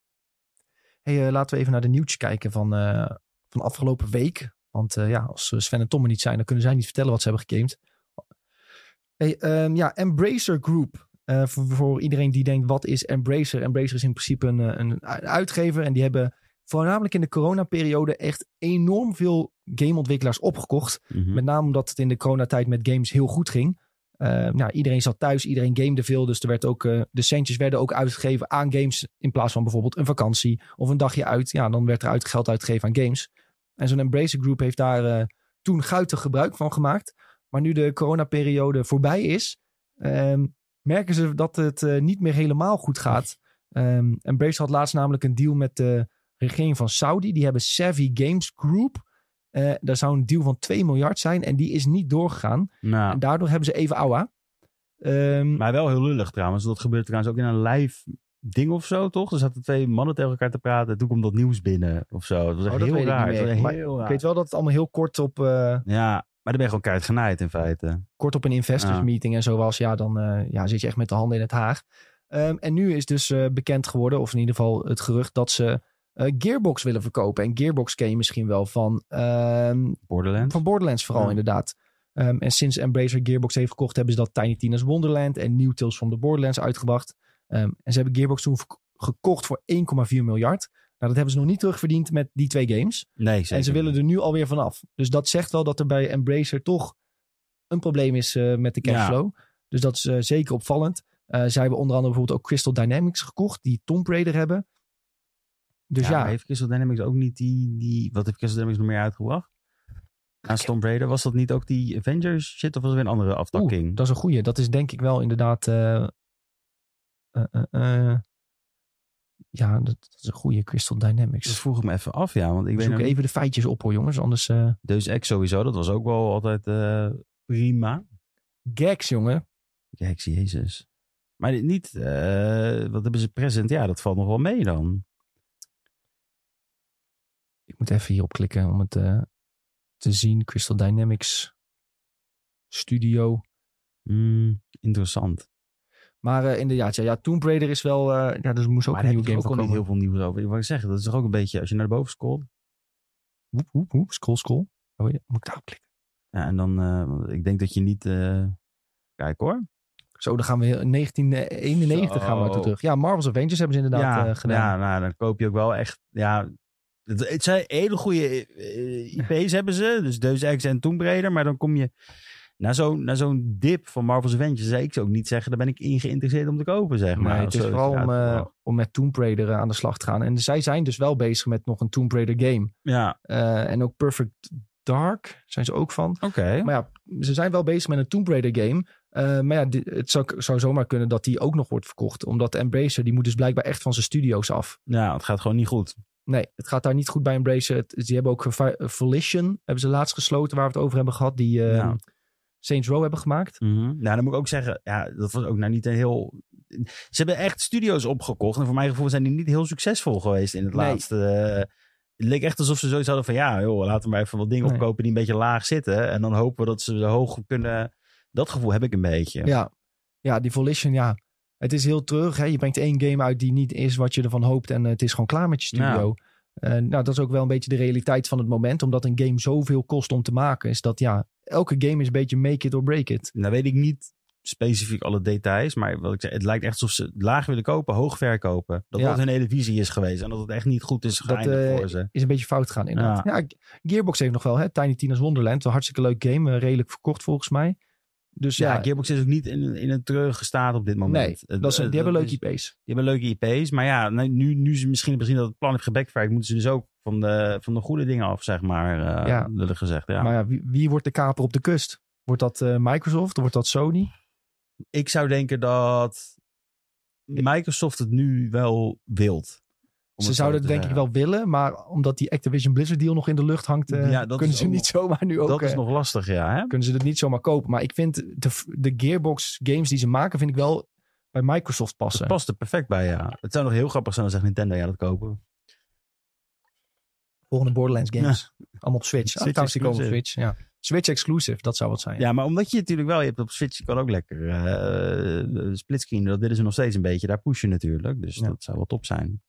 Hey, eh, laten we even naar de nieuwtjes kijken van, eh, van afgelopen week. Want eh, ja, als Sven en Tom er niet zijn, dan kunnen zij niet vertellen wat ze hebben gegamed. Hey, ehm, ja, Embracer Group. Eh, voor, voor iedereen die denkt, wat is Embracer? Embracer is in principe een, eh, een uitgever. En die hebben voornamelijk in de coronaperiode echt enorm veel gameontwikkelaars opgekocht. Mhm. Met name omdat het in de coronatijd met games heel goed ging. Eh, nou, iedereen zat thuis, iedereen gamede veel. Dus er werd ook, eh, de centjes werden ook uitgegeven aan games. In plaats van bijvoorbeeld een vakantie of een dagje uit. Ja, dan werd er uit, geld uitgegeven aan games. En zo'n Embracer Group heeft daar eh, toen guitig gebruik van gemaakt. Maar nu de coronaperiode voorbij is, ehm, merken ze dat het niet meer helemaal goed gaat. Ehm Embracer had laatst namelijk een deal met de regering van Saudi. Die hebben Savvy Games Group. Eh, daar zou een deal van 2 miljard zijn en die is niet doorgegaan. Nou, En daardoor hebben ze even aua. Ehm, maar wel heel lullig trouwens. Dat gebeurt trouwens ook in een live ding of zo, toch? Er zaten twee mannen tegen elkaar te praten. Toen komt dat nieuws binnen of zo. Het was echt Oh, dat heel ik raar. was meer. echt heel ik raar. weet wel dat het allemaal heel kort op, eh, Ja, maar dan ben je gewoon keihard genaaid in feite. kort op een investors Ja. meeting en zo was. Ja, dan eh, ja, zit je echt met de handen in het haar. Ehm, en nu is dus bekend geworden, of in ieder geval het gerucht, dat ze eh, Gearbox willen verkopen. En Gearbox ken je misschien wel van, ehm, Borderlands. van Borderlands vooral Ja. inderdaad. Ehm, en sinds Embracer Gearbox heeft gekocht, hebben ze dat Tiny Tina's Wonderland en New Tales from the Borderlands uitgebracht. Ehm, en ze hebben Gearbox toen gekocht voor 1,4 miljard. Nou, dat hebben ze nog niet terugverdiend met die twee games. Nee, zeker. En ze willen er nu alweer vanaf. Dus dat zegt wel dat er bij Embracer toch een probleem is eh, met de cashflow. Dus dat is eh, zeker opvallend. Eh zij hebben onder andere bijvoorbeeld ook Crystal Dynamics gekocht, die Tomb Raider hebben. Dus ja, heeft Crystal Dynamics ook niet die, die... Wat heeft Crystal Dynamics nog meer uitgebracht? Naast Tomb Raider, was dat niet ook die Avengers shit of was er weer een andere oeh, aftakking? dat is een goeie. Dat is denk ik wel inderdaad... eh, eh, eh, Ja, dat, dat is een goede Crystal Dynamics. Dat vroeg ik me even af, ja. Want ik weet zoek even de feitjes op hoor jongens, anders... Deus Ex sowieso, dat was ook wel altijd prima. gags jongen. Kijk, jezus. Maar dit niet, wat hebben ze present? Ja, dat valt nog wel mee dan. Ik moet even hierop klikken om het eh, te zien. Crystal Dynamics Studio. Hmm, interessant. Maar eh, inderdaad, ja, ja, Tomb Raider is wel... eh, ja, dus er moest ook maar een nieuwe game ik ook al niet komen. heel veel nieuws over. Ik wou zeggen, dat is toch ook een beetje, als je naar boven scrolt. Woep, woep, woep. Scroll, scroll. Oh ja, moet ik daarop klikken? Ja, en dan, ik denk dat je niet, kijk hoor. Zo, dan gaan we heel- in 1991 gaan we naartoe terug. Ja, Marvel's Avengers hebben ze inderdaad ja, gedaan. ja, nou, dan koop je ook wel echt, ja... Het, het zijn hele goede eh, IP's hebben ze, dus Deus Ex en Tomb Raider, maar dan kom je naar zo'n naar zo'n dip van Marvel's Avengers, zou ik zou ook niet zeggen, daar ben ik in geïnteresseerd om te kopen, zeg maar. Nee, het is zo, vooral om, eh, om met Tomb Raider eh, aan de slag te gaan. En zij zijn dus wel bezig met nog een Tomb Raider game. Ja, Eh, en ook Perfect Dark zijn ze ook van. oké. Maar ja, ze zijn wel bezig met een Tomb Raider game. Eh, maar ja, het zou, zou zomaar kunnen dat die ook nog wordt verkocht. Omdat Embracer, die moet dus blijkbaar echt van zijn studio's af. Ja, het gaat gewoon niet goed. Nee, het gaat daar niet goed bij Embracer. Het, die hebben ook Vi- Volition, hebben ze laatst gesloten waar we het over hebben gehad. Die eh, Ja. Saints Row hebben gemaakt. Nou, dan moet ik ook zeggen, ja, dat was ook nou niet een heel... Ze hebben echt studio's opgekocht. En voor mijn gevoel zijn die niet heel succesvol geweest in het Nee. laatste. eh, het leek echt alsof ze zoiets hadden van, ja, joh, laten we maar even wat dingen Nee. opkopen die een beetje laag zitten. En dan hopen we dat ze hoog kunnen... Dat gevoel heb ik een beetje. Ja. ja, die Volition, ja. Het is heel terug. Hè? Je brengt één game uit die niet is wat je ervan hoopt. En eh, het is gewoon klaar met je studio. Eh, nou, dat is ook wel een beetje de realiteit van het moment. Omdat een game zoveel kost om te maken. Is dat ja, elke game is een beetje make it or break it. Nou weet ik niet specifiek alle details. Maar wat ik zeg, het lijkt echt alsof ze laag willen kopen, hoog verkopen. Dat Ja. dat hun hele visie is geweest. En dat het echt niet goed is Dat geëindigd eh, voor ze. is een beetje fout gegaan inderdaad. Ja. Gearbox heeft nog wel, hè? Tiny Tina's Wonderland. Een hartstikke leuk game. redelijk verkocht volgens mij. Dus Ja, ja, Gearbox is ook niet in, in een treurige staat op dit moment. nee, dat is, die hebben leuke is- IP's. Die hebben leuke IP's. Maar ja, nu, nu ze misschien hebben gezien dat het plan heeft gebackfired, moeten ze dus ook van de, van de goede dingen af, zeg maar. eh Ja. lullig gezegd. Ja. Maar ja, wie, wie wordt de kaper op de kust? Wordt dat eh, Microsoft? Wordt dat Sony? Ik zou denken dat Microsoft het nu wel wilt. Ze zouden zo het denk ik wel willen, maar omdat die Activision Blizzard deal nog in de lucht hangt, eh, Ja, kunnen ze ook niet zomaar nu ook Dat is eh, nog lastig, ja. Hè? kunnen ze het niet zomaar kopen. Maar ik vind de, de Gearbox games die ze maken, vind ik wel bij Microsoft passen. Het past er perfect bij, ja. Het zou nog heel grappig zijn als zegt Nintendo, ja, dat kopen. Volgende Borderlands games. Allemaal op Switch. Ah, Switch die komen op. Switch. Ja. Switch exclusive, dat zou wat zijn. Ja, maar omdat je natuurlijk wel, je hebt op Switch, je kan ook lekker eh splitscreen, dat willen ze nog steeds een beetje. Daar pushen natuurlijk, dus Ja. dat zou wel top zijn.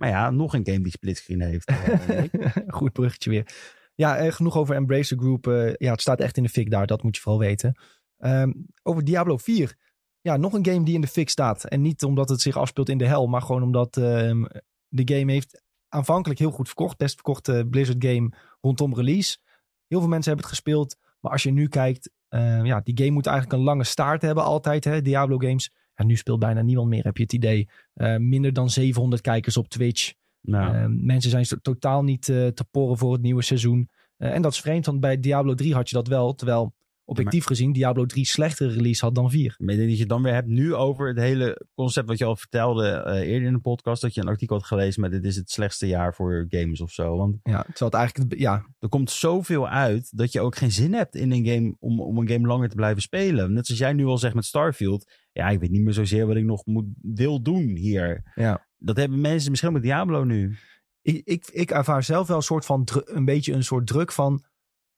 Maar ja, nog een game die splitscreen heeft. eh, Goed bruggetje weer. Ja, eh, genoeg over Embracer Group. Eh, ja, het staat echt in de fik daar. Dat moet je vooral weten. Ehm, over Diablo 4. Ja, nog een game die in de fik staat. En niet omdat het zich afspeelt in de hel. Maar gewoon omdat ehm, de game heeft aanvankelijk heel goed verkocht. Best verkochte Blizzard game rondom release. Heel veel mensen hebben het gespeeld. Maar als je nu kijkt. eh, ja, die game moet eigenlijk een lange staart hebben altijd. Hè, Diablo games. En nu speelt bijna niemand meer, heb je het idee. Eh, minder dan 700 kijkers op Twitch. nou, Eh, mensen zijn totaal niet eh, te porren voor het nieuwe seizoen. En dat is vreemd, want bij Diablo 3 had je dat wel. Terwijl objectief gezien Diablo 3 slechtere release had dan 4. Maar ik denk dat je dan weer hebt nu over het hele concept wat je al vertelde eh, eerder in de podcast. Dat je een artikel had gelezen met dit is het slechtste jaar voor games of zo. Want Ja, terwijl het eigenlijk, ja, er komt zoveel uit dat je ook geen zin hebt in een game om, om een game langer te blijven spelen. Net zoals jij nu al zegt met Starfield. Ja, ik weet niet meer zozeer wat ik nog moet, wil doen hier. ja. Dat hebben mensen misschien met Diablo nu. Ik, ik, ik ervaar zelf wel een soort van, een beetje een soort druk van...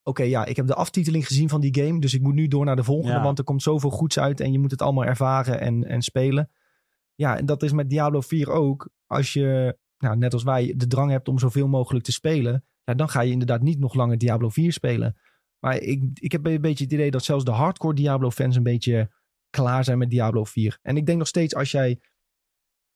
Oké, ja, ik heb de aftiteling gezien van die game. Dus ik moet nu door naar de volgende. Ja. Want er komt zoveel goeds uit. En je moet het allemaal ervaren en, en spelen. Ja, en dat is met Diablo 4 ook. Als je, nou, net als wij, de drang hebt om zoveel mogelijk te spelen. Ja, dan ga je inderdaad niet nog langer Diablo 4 spelen. Maar ik, ik heb een beetje het idee dat zelfs de hardcore Diablo-fans een beetje klaar zijn met Diablo 4. En ik denk nog steeds als jij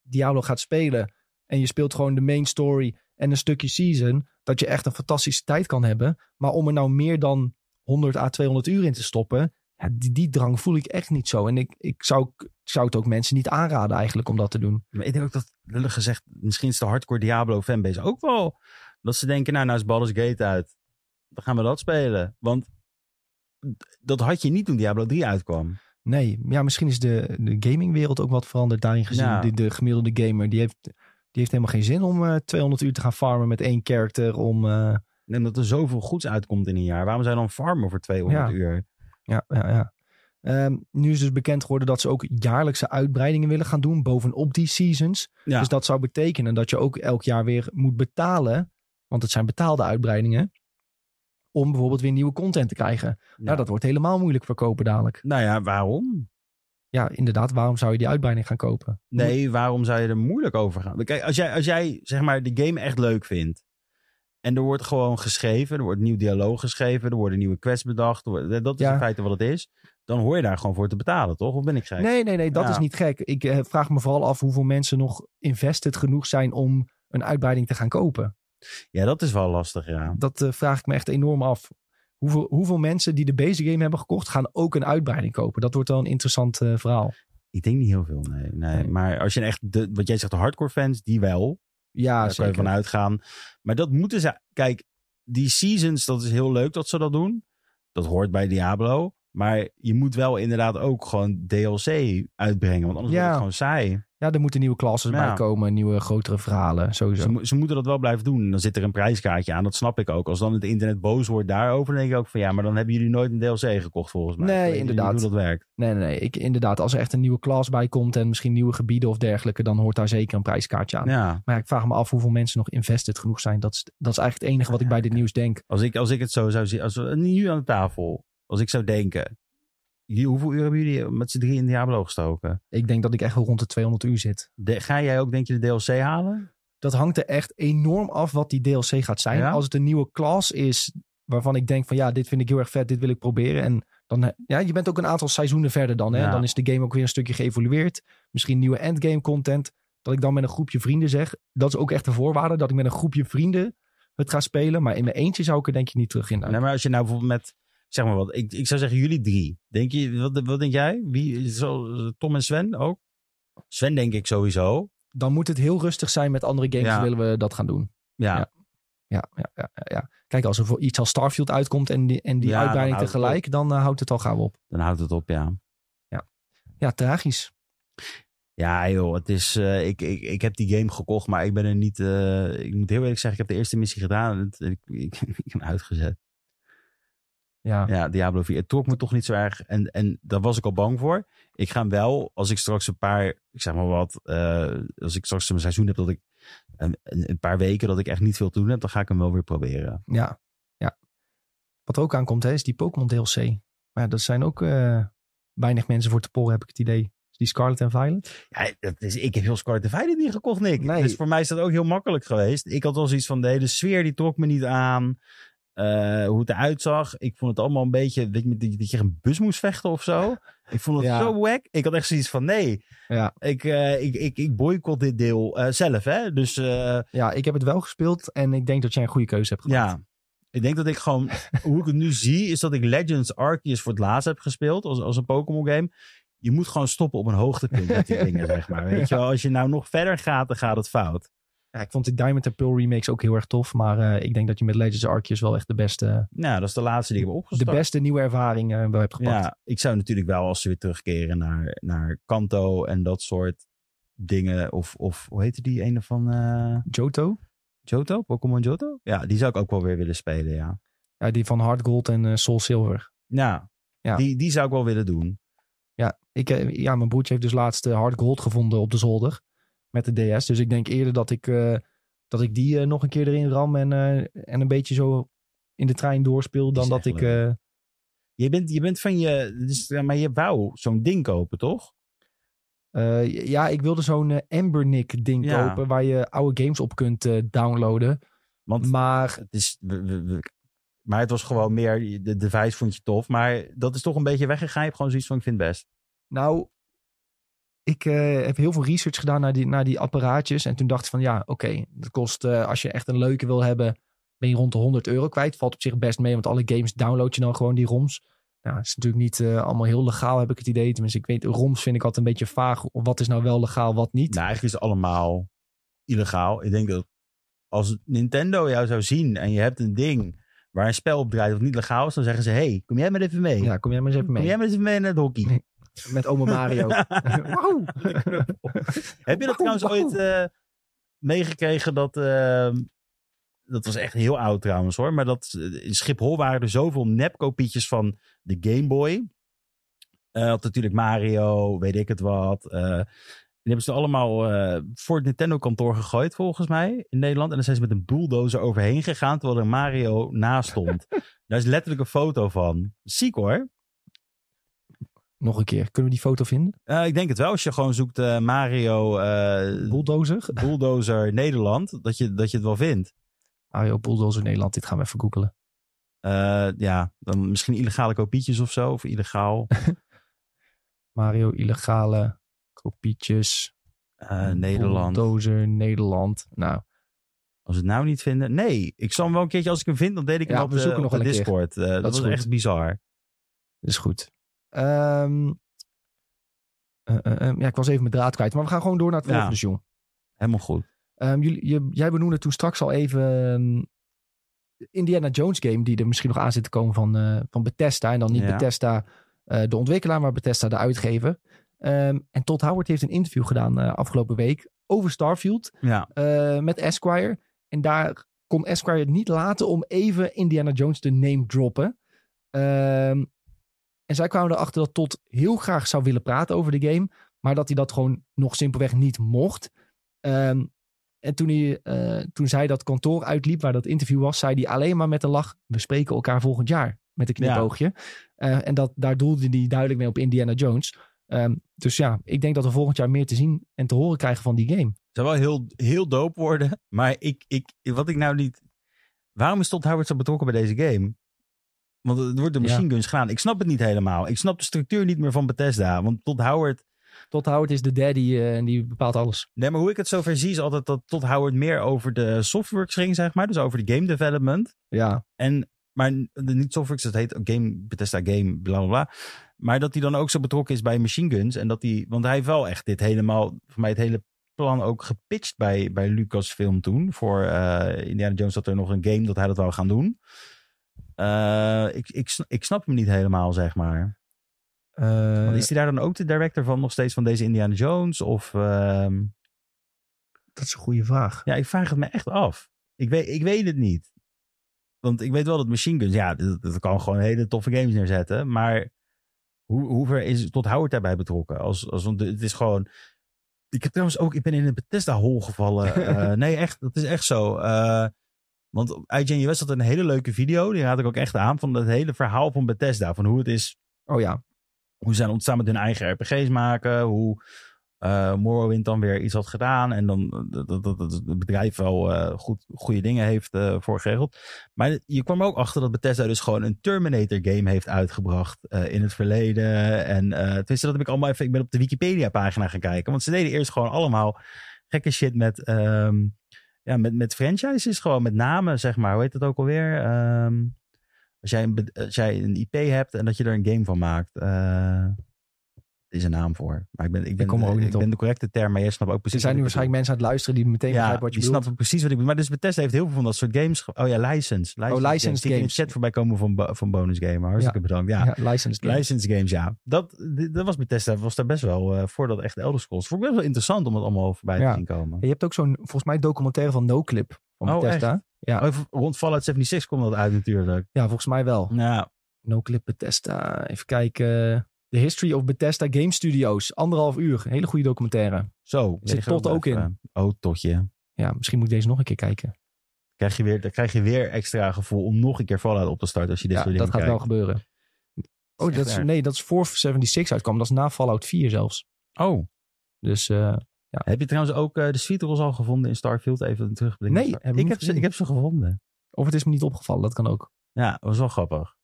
Diablo gaat spelen. En je speelt gewoon de main story en een stukje season. Dat je echt een fantastische tijd kan hebben. Maar om er nou meer dan 100 à 200 uur in te stoppen. Ja, die, die drang voel ik echt niet zo. En ik, ik zou, ik zou het ook mensen niet aanraden eigenlijk om dat te doen. Maar ik denk ook dat, lullig gezegd, misschien is de hardcore Diablo fanbase ook wel. Dat ze denken, nou, nou is Baldur's Gate uit. Dan gaan we dat spelen. Want dat had je niet toen Diablo 3 uitkwam. Nee, ja, misschien is de, de gamingwereld ook wat veranderd daarin gezien. Ja. De, de gemiddelde gamer, die heeft, heeft helemaal geen zin om eh 200 uur te gaan farmen met één character. Om, eh, En dat er zoveel goeds uitkomt in een jaar. Waarom zou je dan farmen voor 200 Ja. uur? ja, ja, ja. Ehm, nu is dus bekend geworden dat ze ook jaarlijkse uitbreidingen willen gaan doen bovenop die seasons. Ja. Dus dat zou betekenen dat je ook elk jaar weer moet betalen. Want het zijn betaalde uitbreidingen. Om bijvoorbeeld weer nieuwe content te krijgen. Nou, dat wordt helemaal moeilijk verkopen dadelijk. Nou ja, waarom? Ja, inderdaad. Waarom zou je die uitbreiding gaan kopen? Nee, waarom zou je er moeilijk over gaan? Kijk, als jij, als jij zeg maar de game echt leuk vindt. En er wordt gewoon geschreven, er wordt nieuw dialoog geschreven, er worden nieuwe quests bedacht. wordt- Dat is Ja. in feite wat het is. Dan hoor je daar gewoon voor te betalen, toch? Of ben ik gek? Nee, nee, nee. Dat Ja. is niet gek. Ik eh, vraag me vooral af hoeveel mensen nog invested genoeg zijn om een uitbreiding te gaan kopen. Ja, dat is wel lastig, ja. Dat eh, vraag ik me echt enorm af. Hoeveel, hoeveel mensen die de basic game hebben gekocht, gaan ook een uitbreiding kopen? Dat wordt wel een interessant eh, verhaal. Ik denk niet heel veel, nee. nee. Nee. Maar als je echt, de, wat jij zegt, de hardcore fans, die wel. Ja, Daar kan je zeker. van uitgaan. Maar dat moeten ze. Kijk, die seasons, dat is heel leuk dat ze dat doen. Dat hoort bij Diablo. Maar je moet wel inderdaad ook gewoon DLC uitbrengen. Want anders Ja. wordt het gewoon saai. Ja, er moeten nieuwe classes Ja. bij komen, nieuwe grotere verhalen, sowieso. Ze, ze moeten dat wel blijven doen. En dan zit er een prijskaartje aan. Dat snap ik ook. Als dan het internet boos wordt daarover, dan denk ik ook van ja, maar dan hebben jullie nooit een DLC gekocht volgens mij. Nee, inderdaad. Hoe dat werkt. Nee, nee, nee. Ik, inderdaad, als er echt een nieuwe class bij komt en misschien nieuwe gebieden of dergelijke, dan hoort daar zeker een prijskaartje aan. Ja. Maar ik vraag me af hoeveel mensen nog invested genoeg zijn. Dat is, dat is eigenlijk het enige wat ik bij dit nieuws denk. Als ik, als ik het zo zou zien, als we nu aan de tafel, als ik zou denken, hoeveel uur hebben jullie met z'n drie in Diablo gestoken? Ik denk dat ik echt wel rond de 200 uur zit. De- ga jij ook, denk je, de DLC halen? Dat hangt er echt enorm af wat die DLC gaat zijn. Ja? Als het een nieuwe class is waarvan ik denk van ja, dit vind ik heel erg vet, dit wil ik proberen. En dan, ja, je bent ook een aantal seizoenen verder dan. Hè? Ja. Dan is de game ook weer een stukje geëvolueerd. Misschien nieuwe endgame content. Dat ik dan met een groepje vrienden zeg. Dat is ook echt de voorwaarde. Dat ik met een groepje vrienden het ga spelen. Maar in mijn eentje zou ik er denk je niet terug in. Nee, maar als je nou bijvoorbeeld met, zeg maar wat, ik, ik zou zeggen jullie drie. Denk je, wat, wat denk jij? Wie, zo, Tom en Sven ook? Sven denk ik sowieso. Dan moet het heel rustig zijn met andere games. Ja. Willen we dat gaan doen. Ja, Ja. Ja, ja, ja, ja, ja. Kijk, als er voor iets als Starfield uitkomt en die, en die Ja, uitbreiding tegelijk, dan eh, houdt het al gauw op. dan houdt het op, ja. Ja, tragisch. Ja joh, het is, eh, ik, ik, ik heb die game gekocht, maar ik ben er niet, eh, ik moet heel eerlijk zeggen, ik heb de eerste missie gedaan en het, ik, ik, ik heb hem uitgezet. Ja. Ja, Diablo 4. Het trok me toch niet zo erg. En, en daar was ik al bang voor. Ik ga hem wel, als ik straks een paar, ik zeg maar wat, eh, als ik straks een seizoen heb dat ik een, een paar weken dat ik echt niet veel te doen heb, dan ga ik hem wel weer proberen. Ja, ja. Wat er ook aankomt, hè, is die Pokémon DLC. Maar ja, dat zijn ook eh, weinig mensen voor te porren, heb ik het idee. Die Scarlet en Violet? Ja, dat is, ik heb heel Scarlet Violet niet gekocht, Nick. Nee. Dus voor mij is dat ook heel makkelijk geweest. Ik had al zoiets van, de hele sfeer die trok me niet aan. Eh, hoe het eruit zag. Ik vond het allemaal een beetje, weet je, dat je- dat je een bus moest vechten of zo. Ik vond het Ja. zo wack. Ik had echt zoiets van, nee, Ja. ik, eh, ik, ik, ik boycott dit deel eh, zelf, hè. Dus Ja, ik heb het wel gespeeld en ik denk dat jij een goede keuze hebt gemaakt. ja, ik denk dat ik gewoon, hoe ik het nu zie, is dat ik Legends Arceus voor het laatst heb gespeeld als, als een Pokémon game. Je moet gewoon stoppen op een hoogtepunt met die dingen, zeg maar. Weet je wel, als je nou nog verder gaat, dan gaat het fout. Ja, ik vond die Diamond and Pearl remakes ook heel erg tof. Maar eh, ik denk dat je met Legends Arceus wel echt de beste, Nou, dat is de laatste die ik heb de opgestart. beste nieuwe ervaring eh, wel hebt gepakt. Ja, ik zou natuurlijk wel als ze weer terugkeren naar, naar Kanto en dat soort dingen. Of, of hoe heette die ene van eh Johto? Johto? Pokémon Johto? Ja, die zou ik ook wel weer willen spelen, ja. Ja, die van Hard Gold en Soul Silver. Ja, Ja. Die, die zou ik wel willen doen. Ja, ik, ja, mijn broertje heeft dus laatst Hard Gold gevonden op de zolder. Met de DS. Dus ik denk eerder dat ik, eh, dat ik die eh, nog een keer erin ram en, eh, en een beetje zo in de trein doorspeel. Dan dat ik... Je bent, je bent van je... Dus, maar je wou zo'n ding kopen, toch? ja, ik wilde zo'n Embernick ding Ja. kopen. Waar je oude games op kunt downloaden. Want Maar het is... maar het was gewoon meer... De device vond je tof. Maar dat is toch een beetje weggegaan. Je hebt gewoon zoiets van, ik vind het best. nou... Ik eh, heb heel veel research gedaan naar die, naar die apparaatjes. En toen dacht ik van ja, oké. dat kost, eh, als je echt een leuke wil hebben, ben je rond de 100 euro kwijt. Valt op zich best mee, want alle games download je dan gewoon die ROMs. Nou, het is natuurlijk niet eh, allemaal heel legaal, heb ik het idee. Tenminste, ik weet, ROMs vind ik altijd een beetje vaag. Wat is nou wel legaal, wat niet? Nou, eigenlijk is het allemaal illegaal. Ik denk dat als Nintendo jou zou zien en je hebt een ding waar een spel op draait wat niet legaal is, dan zeggen ze: hey, kom jij maar even mee? Ja, kom jij maar eens even Kom mee. jij maar even mee naar het hockey? Met oma Mario. Wauw. Heb je dat trouwens ooit. eh, meegekregen dat... Uh, dat was echt heel oud trouwens hoor. Maar dat in Schiphol waren er zoveel nepkopietjes van de Game Boy. Uh, had natuurlijk Mario, weet ik het wat. Uh, die hebben ze allemaal uh, voor het Nintendo-kantoor gegooid, volgens mij, in Nederland. En dan zijn ze met een bulldozer overheen gegaan, terwijl er Mario naast stond. Daar is letterlijk een foto van. Ziek hoor. Nog een keer. Kunnen we die foto vinden? Uh, ik denk het wel. Als je gewoon zoekt uh, Mario... Uh, bulldozer? Bulldozer Nederland, dat je, dat je het wel vindt. Mario Bulldozer Nederland, dit gaan we even googelen. ja, dan misschien illegale kopietjes of zo, of illegaal. Mario illegale kopietjes. Nederland. Bulldozer Nederland. Nou. Als we het nou niet vinden. Nee, ik zal hem wel een keertje, als ik hem vind, dan deed ik hem ja, op de, op nog de een Discord. Uh, dat, dat was is echt bizar. Dat is goed. Um, uh, ja, ik was even mijn draad kwijt. Maar we gaan gewoon door naar het volgende, ja. Helemaal goed. Um, jullie, je, jij benoemde toen straks al even um, Indiana Jones game, die er misschien nog aan zit te komen van, uh, van Bethesda. En dan niet Ja. Bethesda de ontwikkelaar, maar Bethesda de uitgever. Um, en Todd Howard heeft een interview gedaan afgelopen week over Starfield Ja, met Esquire. En daar kon Esquire het niet laten om even Indiana Jones te name droppen. Um, en zij kwamen erachter dat Todd heel graag zou willen praten over de game. Maar dat hij dat gewoon nog simpelweg niet mocht. Um, en toen, hij, uh, toen zij dat kantoor uitliep, waar dat interview was, zei hij alleen maar met een lach: We spreken elkaar volgend jaar. Met een knipoogje. Ja. Uh, en dat, daar doelde hij duidelijk mee op Indiana Jones. Um, dus ja, ik denk dat we volgend jaar meer te zien en te horen krijgen van die game. Het zou wel heel, heel dope worden. Maar ik, ik, wat ik nou niet. Waarom is Todd Howard zo betrokken bij deze game? Want het wordt de machine guns gedaan. Ik snap het niet helemaal. Ik snap de structuur niet meer van Bethesda. Want Todd Howard. Todd Howard is de daddy uh, en die bepaalt alles. Nee, maar hoe ik het zover zie is altijd dat Todd Howard meer over de software ging, zeg maar. Dus over de game development. Ja. En, maar de, niet software, dat heet game, Bethesda game, bla bla bla. Maar dat hij dan ook zo betrokken is bij machine guns. En dat hij, want hij heeft wel echt dit helemaal, voor mij het hele plan ook gepitcht bij, bij Lucasfilm toen. Voor uh, Indiana Jones dat er nog een game dat hij dat wou gaan doen. Uh, ik, ik, ik snap hem niet helemaal, zeg maar. Uh, is hij daar dan ook de director van nog steeds van deze Indiana Jones? Of, uh, dat is een goede vraag. Ja, ik vraag het me echt af. Ik weet, ik weet het niet. Want ik weet wel dat Machine Guns, ja, dat, dat kan gewoon hele toffe games neerzetten. Maar hoe, hoe ver is tot Howard daarbij betrokken? Als, als, want het is gewoon. Ik heb trouwens ook, ik ben in een Bethesda-hol gevallen. uh, nee, echt, dat is echt zo. Want IGN US had een hele leuke video. Die raad ik ook echt aan. Van het hele verhaal van Bethesda. Van hoe het is. Oh ja. Hoe ze zijn ontstaan met hun eigen RPG's maken. Hoe uh, Morrowind dan weer iets had gedaan. En dan dat, dat, dat het bedrijf wel uh, goed, goede dingen heeft uh, voor geregeld. Maar je kwam ook achter dat Bethesda dus gewoon een Terminator game heeft uitgebracht in het verleden. En tenminste, dat heb ik allemaal even. Ik ben op de Wikipedia pagina gaan kijken. Want ze deden eerst gewoon allemaal gekke shit met. Um, ja, met, met franchises, gewoon met namen, zeg maar. Hoe heet dat ook alweer? Um, als, jij een, als jij een IP hebt en dat je er een game van maakt. Uh, is een naam voor. Maar ik ben, ik ben, ik kom er ook niet ik op. ben de correcte term, maar jij snapt ook precies. Er zijn nu waarschijnlijk mensen aan het luisteren die meteen ja, begrijpen wat je die snappen precies wat ik bedoel. Maar dus Bethesda heeft heel veel van dat soort games. Oh ja, license. license oh, licensed games. games. in chat voorbij komen van, van bonus game. Hartstikke ja. bedankt. Ja, ja licensed games. Licensed games, ja. Dat, dat was Bethesda, was daar best wel, uh, voordat echt Elder Scrolls. Vond ik best wel interessant om dat allemaal voorbij te zien komen. Je hebt ook zo'n, volgens mij, documentaire van NoClip van oh, Bethesda. Echt? Ja. Oh, rond Fallout 76 komt dat uit natuurlijk. Ja, volgens mij wel. Ja. NoClip Bethesda. Even kijken. The History of Bethesda Game Studios. Anderhalf uur. Een hele goede documentaire. Zo. Zit tot ook in. Oh, totje. Ja, misschien moet ik deze nog een keer kijken. Krijg je weer, dan krijg je weer extra gevoel om nog een keer Fallout op te starten als je dit ja, soort dingen dat gaat kijkt. wel gebeuren. Oh, dat is, nee, dat is voor 76 uitkwam. Dat is na Fallout 4 zelfs. Oh. Dus uh, ja. Heb je trouwens ook uh, de Sweet Rolls al gevonden in Starfield? Even terugblikken. Nee, heb ik, heb ze, ik heb ze gevonden. Of het is me niet opgevallen, dat kan ook. Ja, dat was wel grappig.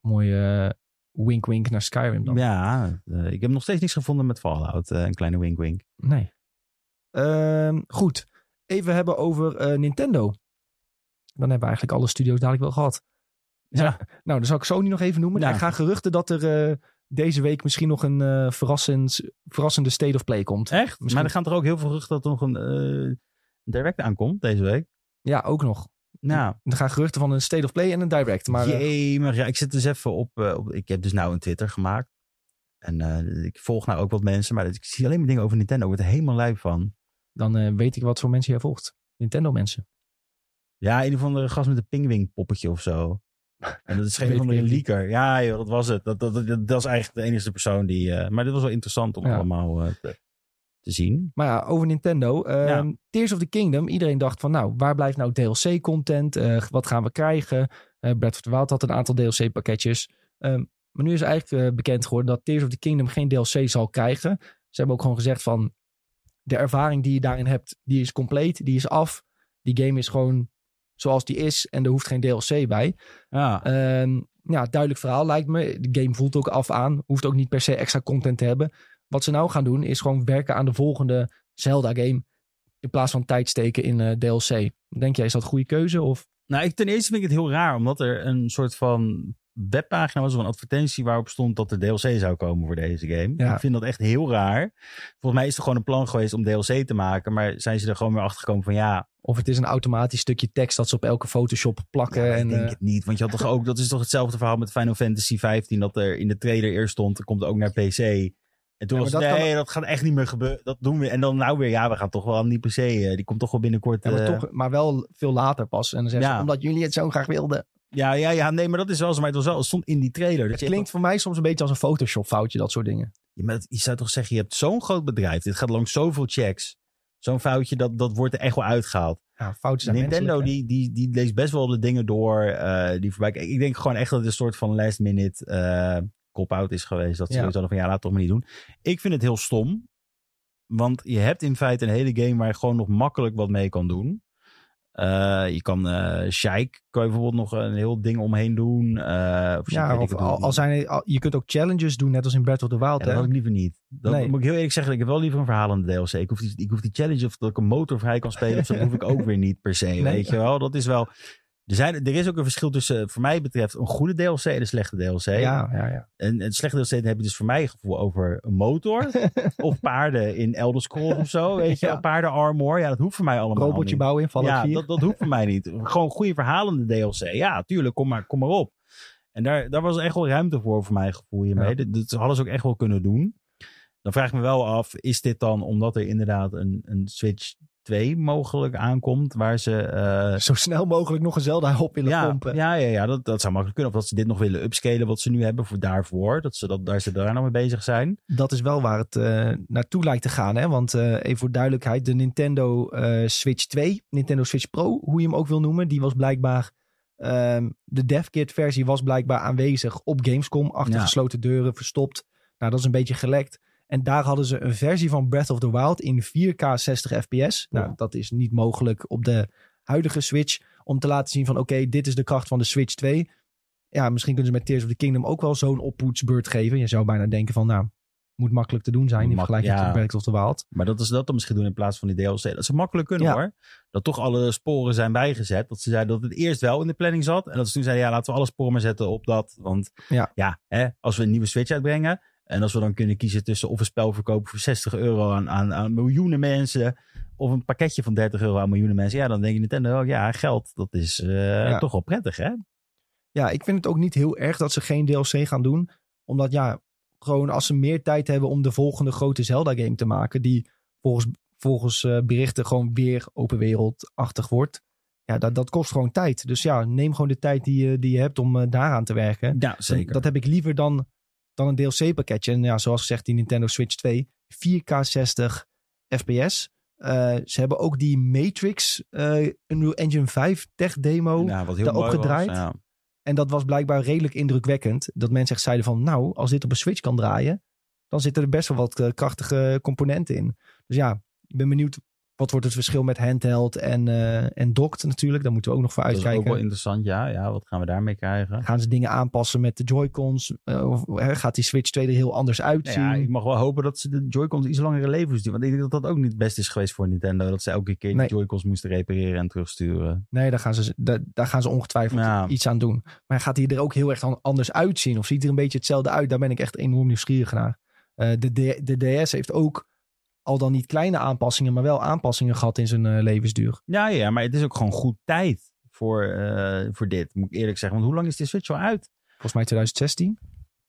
Mooie uh, wink wink naar Skyrim dan. Ja, uh, ik heb nog steeds niets gevonden met Fallout. Uh, een kleine wink wink. Nee. Uh, goed. Even hebben over eh, Nintendo. Dan hebben we eigenlijk alle studio's dadelijk wel gehad. Ja. Nou, dan zal ik Sony nog even noemen. Ja. Er gaan geruchten dat er uh, deze week misschien nog een uh, verrassend, verrassende State of Play komt. Echt? Misschien... Maar er gaan er ook heel veel geruchten dat er nog een uh, direct aankomt deze week. Ja, ook nog. Nou. Er gaan geruchten van een State of Play en een Direct. Maar, Jee, maar ja, ik zit dus even op, uh, op, Ik heb dus nou een Twitter gemaakt. En uh, ik volg nou ook wat mensen. Maar ik zie alleen maar dingen over Nintendo. Ik word er helemaal lijp van. dan eh, weet ik wat voor mensen jij volgt. Nintendo mensen. Ja, een of andere gast met een pingwing poppetje of zo. En dat is geen van niet. leaker. Ja, joh, dat was het. Dat, dat, dat, dat was eigenlijk de enige persoon die... eh, maar dit was wel interessant om Ja. allemaal eh, te, te zien. Maar ja, over Nintendo. ehm, Ja. Tears of the Kingdom. Iedereen dacht van nou, waar blijft nou DLC-content? wat gaan we krijgen? Eh Breath of the Wild had een aantal DLC-pakketjes. Ehm, maar nu is eigenlijk eh, bekend geworden dat Tears of the Kingdom geen DLC zal krijgen. Ze hebben ook gewoon gezegd van de ervaring die je daarin hebt, die is compleet, die is af. Die game is gewoon zoals die is en er hoeft geen DLC bij. Ja, Ehm, ja, duidelijk verhaal lijkt me. De game voelt ook af aan. Hoeft ook niet per se extra content te hebben. Wat ze nou gaan doen is gewoon werken aan de volgende Zelda-game. In plaats van tijd steken in eh, DLC. Denk jij, is dat een goede keuze? Of Nou, ik, ten eerste vind ik het heel raar, omdat er een soort van webpagina was of een advertentie waarop stond dat er DLC zou komen voor deze game. Ja. Ik vind dat echt heel raar. Volgens mij is er gewoon een plan geweest om DLC te maken, maar zijn ze er gewoon weer achter gekomen van ja, Of het is een automatisch stukje tekst dat ze op elke Photoshop plakken. ja, en, ik denk eh, het niet. Want je had toch ook, dat is toch hetzelfde verhaal met Final Fantasy 15, dat er in de trailer eerst stond, er komt ook naar PC. En toen Ja, was het, dat nee, dat gaat echt niet meer gebeuren. Dat doen we. En dan nou weer, ja, we gaan toch wel aan die PC. die komt toch wel binnenkort. ja, maar, eh, toch, maar wel veel later pas. En dan zeggen Ja. ze, omdat jullie het zo graag wilden. ja, ja, ja, nee, maar dat is wel zo. Maar het, was wel, het stond in die trailer. Dat Het klinkt voor mij soms een beetje als een Photoshop foutje, dat soort dingen. Ja, maar dat- je zou toch zeggen, je hebt zo'n groot bedrijf. Dit gaat langs zoveel checks. Zo'n foutje, dat, dat wordt er echt wel uitgehaald. Ja, foutjes zijn Nintendo, die, die, die leest best wel de dingen door eh, die voorbij Ik denk gewoon echt dat het een soort van last minute eh cop-out is geweest. Dat ze Ja. hadden van, ja, laat het toch maar niet doen. Ik vind het heel stom. Want je hebt in feite een hele game waar je gewoon nog makkelijk wat mee kan doen. Eh, je kan eh Shike, kan je bijvoorbeeld nog een heel ding omheen doen. Eh of Ja, of al, zijn al- je kunt ook challenges doen, net als in Breath of the Wild. Ja, dat ik liever niet. Dat Nee. moet ik heel eerlijk zeggen. Ik heb wel liever een verhalende DLC. Ik hoef die, ik hoef die challenge of dat ik een motor vrij kan spelen. Of dat hoef ik ook weer niet per se. Weet je wel? Dat is wel. Er, zijn, er is ook een verschil tussen, voor mij betreft, een goede DLC en een slechte DLC. ja, ja, ja. En een slechte DLC heb je dus voor mij gevoel over een motor. of paarden in Elder Scrolls of zo. Weet je Ja. Paarden armor. Ja, dat hoeft voor mij allemaal Robotje niet. bouwen in Fallout Ja, 4. dat, dat hoeft voor mij niet. Gewoon goede verhalende DLC. Ja, tuurlijk, kom maar, kom maar op. En daar, daar was echt wel ruimte voor, voor mijn gevoel hiermee. Ja. Dat, dat hadden ze ook echt wel kunnen doen. Dan vraag ik me wel af, is dit dan omdat er inderdaad een, een Switch 2 mogelijk aankomt, waar ze... eh, Zo snel mogelijk nog een Zelda op willen ja, pompen. ja, ja, ja dat, dat zou makkelijk kunnen. Of dat ze dit nog willen upscalen wat ze nu hebben voor daarvoor. Dat ze dat, daar, ze daar nog mee bezig zijn. Dat is wel waar het eh, naartoe lijkt te gaan. Hè? Want eh, even voor duidelijkheid, de Nintendo Switch 2, Nintendo Switch Pro, hoe je hem ook wil noemen, die was blijkbaar. ehm, de DevKit versie was blijkbaar aanwezig op Gamescom, achter Ja. gesloten deuren, verstopt. Nou, dat is een beetje gelekt. En daar hadden ze een versie van Breath of the Wild in 4K 60 fps. Nou, Ja. dat is niet mogelijk op de huidige Switch. Om te laten zien van oké, dit is de kracht van de Switch 2. Ja, misschien kunnen ze met Tears of the Kingdom ook wel zo'n oppoetsbeurt geven. Je zou bijna denken van nou, moet makkelijk te doen zijn in vergelijking ja. tot Breath of the Wild. Maar dat is dat dan misschien doen in plaats van die DLC. Dat ze makkelijk kunnen Ja. hoor. Dat toch alle sporen zijn bijgezet. Dat ze zeiden dat het eerst wel in de planning zat. En dat ze toen zeiden, ja, laten we alle sporen maar zetten op dat. Want Ja. hè, als we een nieuwe Switch uitbrengen. En als we dan kunnen kiezen tussen of een spel verkopen voor 60 euro aan, aan, aan miljoenen mensen. Of een pakketje van 30 euro aan miljoenen mensen. Ja, dan denk je Nintendo ook, ja, geld, dat is eh, Ja. toch wel prettig hè. Ja, ik vind het ook niet heel erg dat ze geen DLC gaan doen. Omdat ja, gewoon als ze meer tijd hebben om de volgende grote Zelda-game te maken. Die volgens, volgens eh, berichten gewoon weer open wereldachtig wordt. Ja, dat, dat kost gewoon tijd. Dus ja, neem gewoon de tijd die je, die je hebt om eh, daaraan te werken. Ja, zeker. Dat heb ik liever dan, dan een DLC-pakketje. En ja, zoals gezegd, die Nintendo Switch 2. 4K 60 FPS. Ze hebben ook die Matrix eh Unreal Engine 5 tech demo. ja, wat heel daarop mooi was, gedraaid. ja. En dat was blijkbaar redelijk indrukwekkend. Dat mensen echt zeiden van, nou, als dit op een Switch kan draaien, dan zitten er best wel wat eh, krachtige componenten in. Dus ja, ik ben benieuwd, wat wordt het verschil met handheld en, eh en docked natuurlijk. Daar moeten we ook nog voor Dat is ook uitkijken. wel interessant, ja. Ja, wat gaan we daarmee krijgen? Gaan ze dingen aanpassen met de Joy-Cons? Eh, of hè, gaat die Switch 2 er heel anders uitzien? Nou ja, ik mag wel hopen dat ze de Joy-Cons iets langere levens doen. Want ik denk dat dat ook niet het beste is geweest voor Nintendo. Dat ze elke keer Nee. de Joy-Cons moesten repareren en terugsturen. Nee, daar gaan ze, daar, daar gaan ze ongetwijfeld Ja. iets aan doen. Maar gaat hij er ook heel erg an- anders uitzien? Of ziet er een beetje hetzelfde uit? Daar ben ik echt enorm nieuwsgierig naar. Eh, de, D- de DS heeft ook al dan niet kleine aanpassingen, maar wel aanpassingen gehad in zijn eh, levensduur. Ja, ja, maar het is ook gewoon goed tijd voor, eh, voor dit, moet ik eerlijk zeggen. Want hoe lang is de Switch al uit? Volgens mij 2016.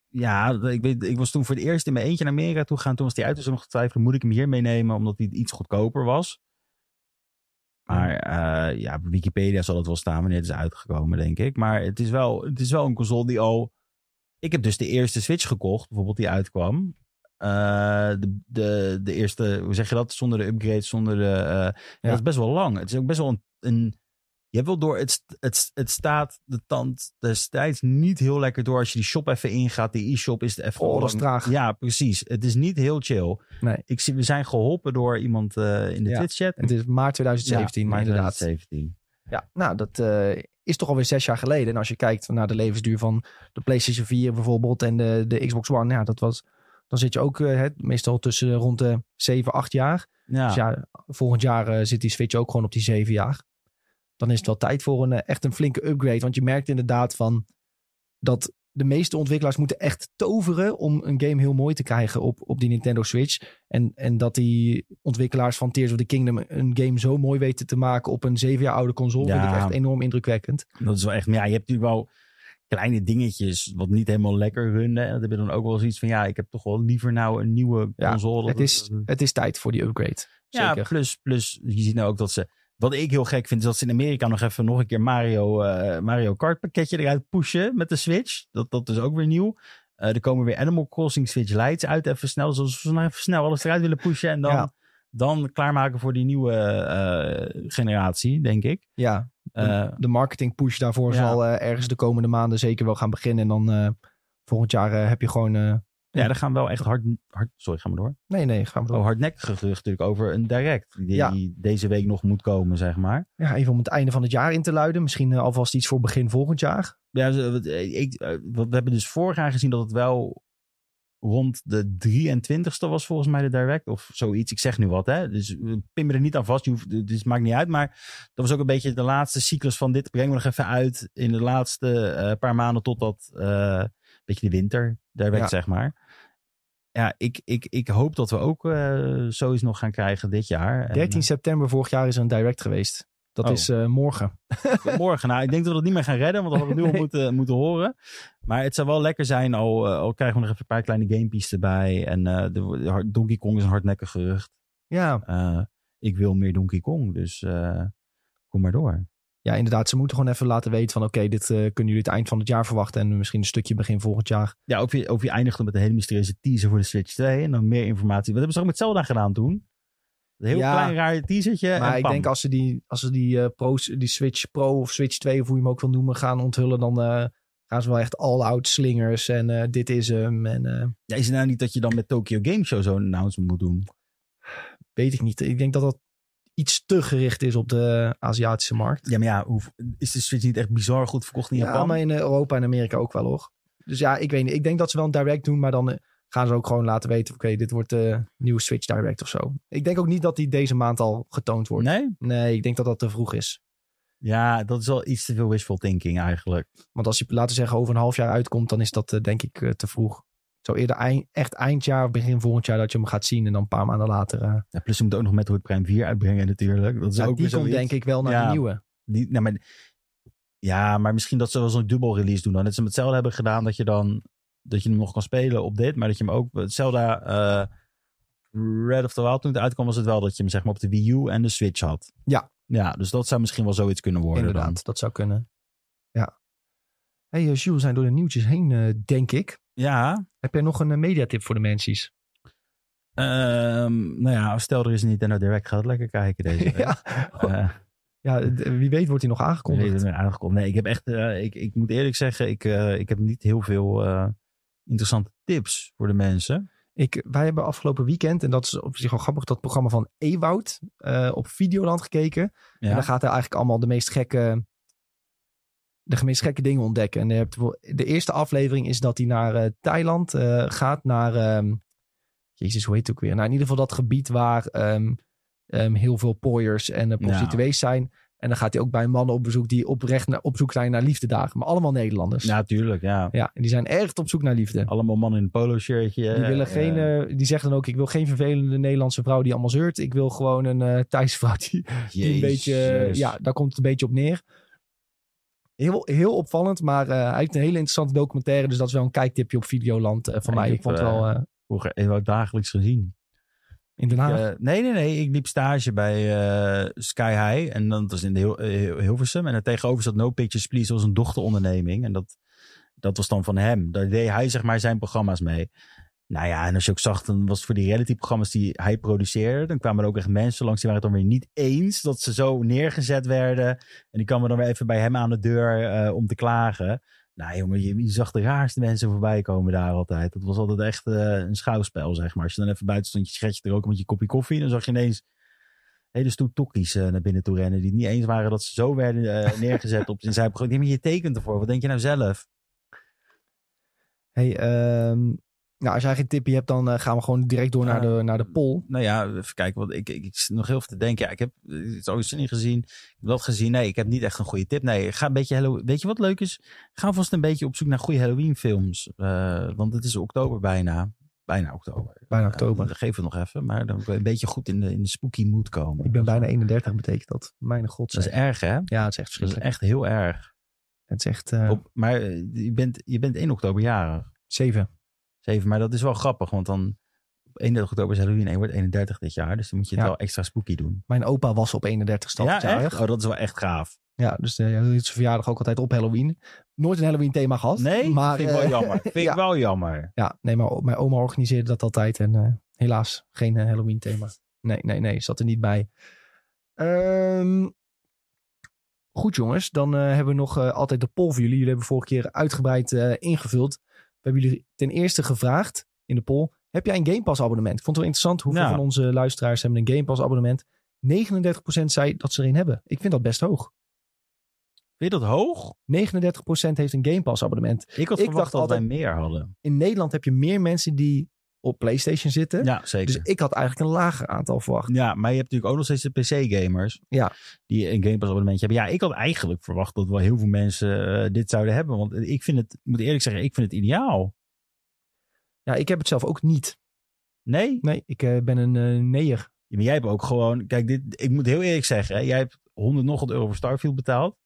ja, ik, weet, ik was toen voor het eerst in mijn eentje naar Amerika toe gaan. Toen was die uit, dus nog getwijfeld, moet ik hem hier meenemen, omdat hij iets goedkoper was. Maar uh, ja, op Wikipedia zal het wel staan wanneer het is uitgekomen, denk ik. Maar het is wel, het is wel een console die al... Ik heb dus de eerste Switch gekocht, bijvoorbeeld die uitkwam. Uh, de, de, de eerste, hoe zeg je dat? Zonder de upgrade, zonder de... Uh, ja. Dat is best wel lang. Het is ook best wel een, een je hebt wel door, het, het, het staat de tand destijds niet heel lekker door als je die shop even ingaat. Die e-shop is even... Oh, dat is traag. Ja, precies. Het is niet heel chill. Nee. Ik zie, we zijn geholpen door iemand uh, in de ja, Twitch-chat. Het is maart 2017 ja, maart inderdaad. 2017. Ja, nou dat uh, is toch alweer zes jaar geleden. En als je kijkt naar de levensduur van de PlayStation 4 bijvoorbeeld en de, de Xbox One. Ja, dat was... Dan zit je ook uh, meestal tussen rond de 7, 8 jaar. Ja. Dus ja, volgend jaar zit die Switch ook gewoon op die 7 jaar dan is het wel tijd voor een, echt een flinke upgrade. Want je merkt inderdaad van dat de meeste ontwikkelaars moeten echt toveren om een game heel mooi te krijgen op, op die Nintendo Switch. En, en dat die ontwikkelaars van Tears of the Kingdom een game zo mooi weten te maken op een zeven jaar oude console, ja, vind ik echt enorm indrukwekkend. Dat is wel echt, maar ja, je hebt natuurlijk wel kleine dingetjes wat niet helemaal lekker runnen. En dat heb je dan ook wel zoiets van, ja, ik heb toch wel liever nou een nieuwe console. Het, is, het is tijd voor die upgrade. Ja, plus, plus je ziet nou ook dat ze wat ik heel gek vind, is dat ze in Amerika nog even nog een keer Mario, uh, Mario Kart pakketje eruit pushen met de Switch. Dat, dat is ook weer nieuw. Uh, er komen weer Animal Crossing Switch Lights uit even snel. Zoals we nog even snel alles eruit willen pushen. En dan, ja. Dan klaarmaken voor die nieuwe uh, generatie, denk ik. Ja, de, de marketing push daarvoor ja. zal ergens de komende maanden zeker wel gaan beginnen. En dan volgend jaar heb je gewoon ja, er gaan wel echt hard, hard... Sorry, gaan we door? Nee, nee, gaan we door. Oh, hardnekkige gerucht natuurlijk over een direct. Die ja. deze week nog moet komen, zeg maar. Ja, even om het einde van het jaar in te luiden. Misschien alvast iets voor begin volgend jaar. Ja, ik, we hebben dus vorig jaar gezien dat het wel rond de 23ste was volgens mij de direct. Of zoiets. Ik zeg nu wat, hè. Dus pin me er niet aan vast. Je hoeft, dus het maakt niet uit. Maar dat was ook een beetje de laatste cyclus van dit. Brengen we nog even uit in de laatste uh, paar maanden totdat... Uh, beetje de winter direct, ja. zeg maar ja, ik, ik, ik hoop dat we ook uh, zoiets nog gaan krijgen dit jaar. 13 en, september vorig jaar is er een direct geweest. Dat oh. is uh, morgen. morgen. Nou, ik denk dat we het niet meer gaan redden, want dat hadden we nu al moeten, moeten horen. Maar het zou wel lekker zijn, al, uh, al krijgen we nog even een paar kleine gamepies erbij. En de, de, Donkey Kong is een hardnekkig gerucht. Ja. ik wil meer Donkey Kong, dus kom maar door ja, inderdaad, ze moeten gewoon even laten weten van oké, dit kunnen jullie het eind van het jaar verwachten en misschien een stukje begin volgend jaar. Ja, of je, of je eindigt met een hele mysterieuze teaser voor de Switch 2 en dan meer informatie. Wat hebben ze ook met Zelda gedaan toen? Een heel ja, klein raar teasertje. Maar en ik denk als ze die, als ze die, uh, Pro's, die Switch Pro of Switch 2 of hoe je hem ook wil noemen gaan onthullen, dan uh, gaan ze wel echt all-out slingers en dit is hem. En, ja, is het nou niet dat je dan met Tokyo Game Show zo'n announcement moet doen? Weet ik niet. Ik denk dat dat iets te gericht is op de Aziatische markt. Ja, maar ja, hoe, is de Switch niet echt bizar goed verkocht in Japan? Ja, maar in Europa en Amerika ook wel hoor. Dus ja, ik weet niet. Ik denk dat ze wel een direct doen, maar dan eh, gaan ze ook gewoon laten weten... oké, dit wordt de nieuwe Switch Direct of zo. Ik denk ook niet dat die deze maand al getoond wordt. Nee? Nee, ik denk dat dat te vroeg is. Ja, dat is wel iets te veel wishful thinking eigenlijk. Want als je, laten zeggen, over een half jaar uitkomt... dan is dat uh, denk ik uh, te vroeg. Zo eerder eind, echt eindjaar of begin volgend jaar dat je hem gaat zien. En dan een paar maanden later. Uh... Ja, plus je moet ook nog Metroid Prime 4 uitbrengen natuurlijk. Dat is ja, ook die komt denk ik wel naar ja, de nieuwe. Die, nou, maar, ja, maar misschien dat ze wel zo'n dubbel release doen. Dan dat ze hem hetzelfde hebben gedaan dat je dan dat je hem nog kan spelen op dit. Maar dat je hem ook Zelda uh, Red of the Wild toen het uitkwam was het wel dat je hem zeg maar op de Wii U en de Switch had. Ja. Ja, dus dat zou misschien wel zoiets kunnen worden. Inderdaad, dan. dat zou kunnen. Ja. Hey, uh, Jules, we zijn door de nieuwtjes heen, uh, denk ik. Ja. Heb jij nog een mediatip voor de mensen? Um, nou ja, stel er is niet Nintendo Direct, ga het lekker kijken deze week. ja. Uh, ja, wie weet wordt hij nog aangekondigd. Nee, aangekondigd. Nee, ik heb echt, uh, ik, ik moet eerlijk zeggen, ik, uh, ik heb niet heel veel interessante tips voor de mensen. Ik, wij hebben afgelopen weekend, en dat is op zich wel grappig, dat programma van Ewoud op Videoland gekeken. Ja. En daar gaat hij eigenlijk allemaal de meest gekke de meest gekke dingen ontdekken. En hebt, de eerste aflevering is dat hij naar uh, Thailand uh, gaat, naar... Um, Jezus, hoe heet het ook weer? Nou, in ieder geval dat gebied waar um, um, heel veel pooiers en uh, prostituees ja. zijn. En dan gaat hij ook bij mannen op bezoek die oprecht naar, op zoek zijn naar liefdedagen. Maar allemaal Nederlanders. Ja, tuurlijk, ja. Ja, en die zijn echt op zoek naar liefde. Allemaal mannen in een polo shirtje. Die, willen geen, uh, die zeggen dan ook, ik wil geen vervelende Nederlandse vrouw die allemaal zeurt. Ik wil gewoon een uh, Thaise vrouw die, die een beetje... ja, daar komt het een beetje op neer. heel, heel opvallend, maar eh, hij heeft een hele interessante documentaire. Dus dat is wel een kijktipje op Videoland eh, van Ja, mij. ik Ik vond het wel eh, Vroeger heb ik dagelijks gezien. In Den Haag. Eh, nee, nee, nee. Ik liep stage bij eh, Sky High. En dat was in de Hil- eh, Hilversum. En er tegenover zat No Pictures Please. Dat was een dochteronderneming. En dat, dat was dan van hem. Daar deed hij zeg maar zijn programma's mee. Nou ja, en als je ook zag, dan was het voor die reality-programma's die hij produceerde. Dan kwamen er ook echt mensen langs die waren het dan weer niet eens dat ze zo neergezet werden. En die kwamen dan weer even bij hem aan de deur om te klagen. Nou jongen, je, je zag de raarste mensen voorbij komen daar altijd. Dat was altijd echt eh, een schouwspel, zeg maar. Als je dan even buiten stond, je sigaretje te roken met je kopje koffie. Dan zag je ineens hele stoet tokkies eh, naar binnen toe rennen. Die het niet eens waren dat ze zo werden eh, neergezet op zijn zijprogramma. Nee, maar je tekent ervoor. Wat denk je nou zelf? Hey, ehm, nou, als jij geen tipje hebt, dan eh, gaan we gewoon direct door naar, de, naar de poll. Nou ja, even kijken. Want ik, ik, ik zit nog heel veel te denken. Ja, ik heb het ooit niet gezien. Ik heb dat gezien. Nee, ik heb niet echt een goede tip. Nee, ga een beetje Hallow- Weet je wat leuk is? Ga vast een beetje op zoek naar goede Halloween films. Eh, want het is oktober bijna. Bijna oktober. Bijna Eh, oktober. dan geef het nog even. Maar dan een beetje goed in de, in de spooky mood komen. Ik ben bijna 31, betekent dat. Mijn god. Dat is erg, hè? Ja, het is echt Dat is verschrikkelijk. echt heel erg. Het is echt eh Op, maar eh, je bent, je bent 1 oktober jarig. 7. 7, maar dat is wel grappig. Want dan op 31 oktober is Halloween en je wordt 31 dit jaar. Dus dan moet je het Ja. wel extra spooky doen. Mijn opa was op 31 stad ja, jarig. echt? Oh, dat is wel echt gaaf. Ja, dus uh, hij zijn verjaardag ook altijd op Halloween. Nooit een Halloween thema gehad. Nee, maar, vind ik wel eh, jammer. Vind ja. ik wel jammer. Ja, nee, maar mijn oma organiseerde dat altijd. En eh, helaas geen eh, Halloween thema. Nee, nee, nee, zat er niet bij. Ehm, goed jongens, dan eh, hebben we nog eh, altijd de poll voor jullie. Jullie hebben vorige keer uitgebreid eh, ingevuld. We hebben jullie ten eerste gevraagd in de poll. Heb jij een Game Pass abonnement? Ik vond het wel interessant hoeveel Ja. van onze luisteraars hebben een Game Pass abonnement. 39% zei dat ze er een hebben. Ik vind dat best hoog. 39% Vind je dat hoog? heeft een Game Pass abonnement. Ik had Ik verwacht dacht dat wij altijd- meer hadden. In Nederland heb je meer mensen die op PlayStation zitten. Ja, zeker. Dus ik had eigenlijk een lager aantal verwacht. Ja, maar je hebt natuurlijk ook nog steeds de PC-gamers. Ja. Die een Game Pass abonnementje hebben. Ja, ik had eigenlijk verwacht dat wel heel veel mensen eh, dit zouden hebben. Want ik vind het, moet eerlijk zeggen, ik vind het ideaal. Ja, ik heb het zelf ook niet. Nee? Nee, ik eh, ben een eh neer. Ja, maar jij hebt ook gewoon... Kijk, dit, ik moet heel eerlijk zeggen. Hè, jij hebt 100 nog wat euro voor Starfield betaald.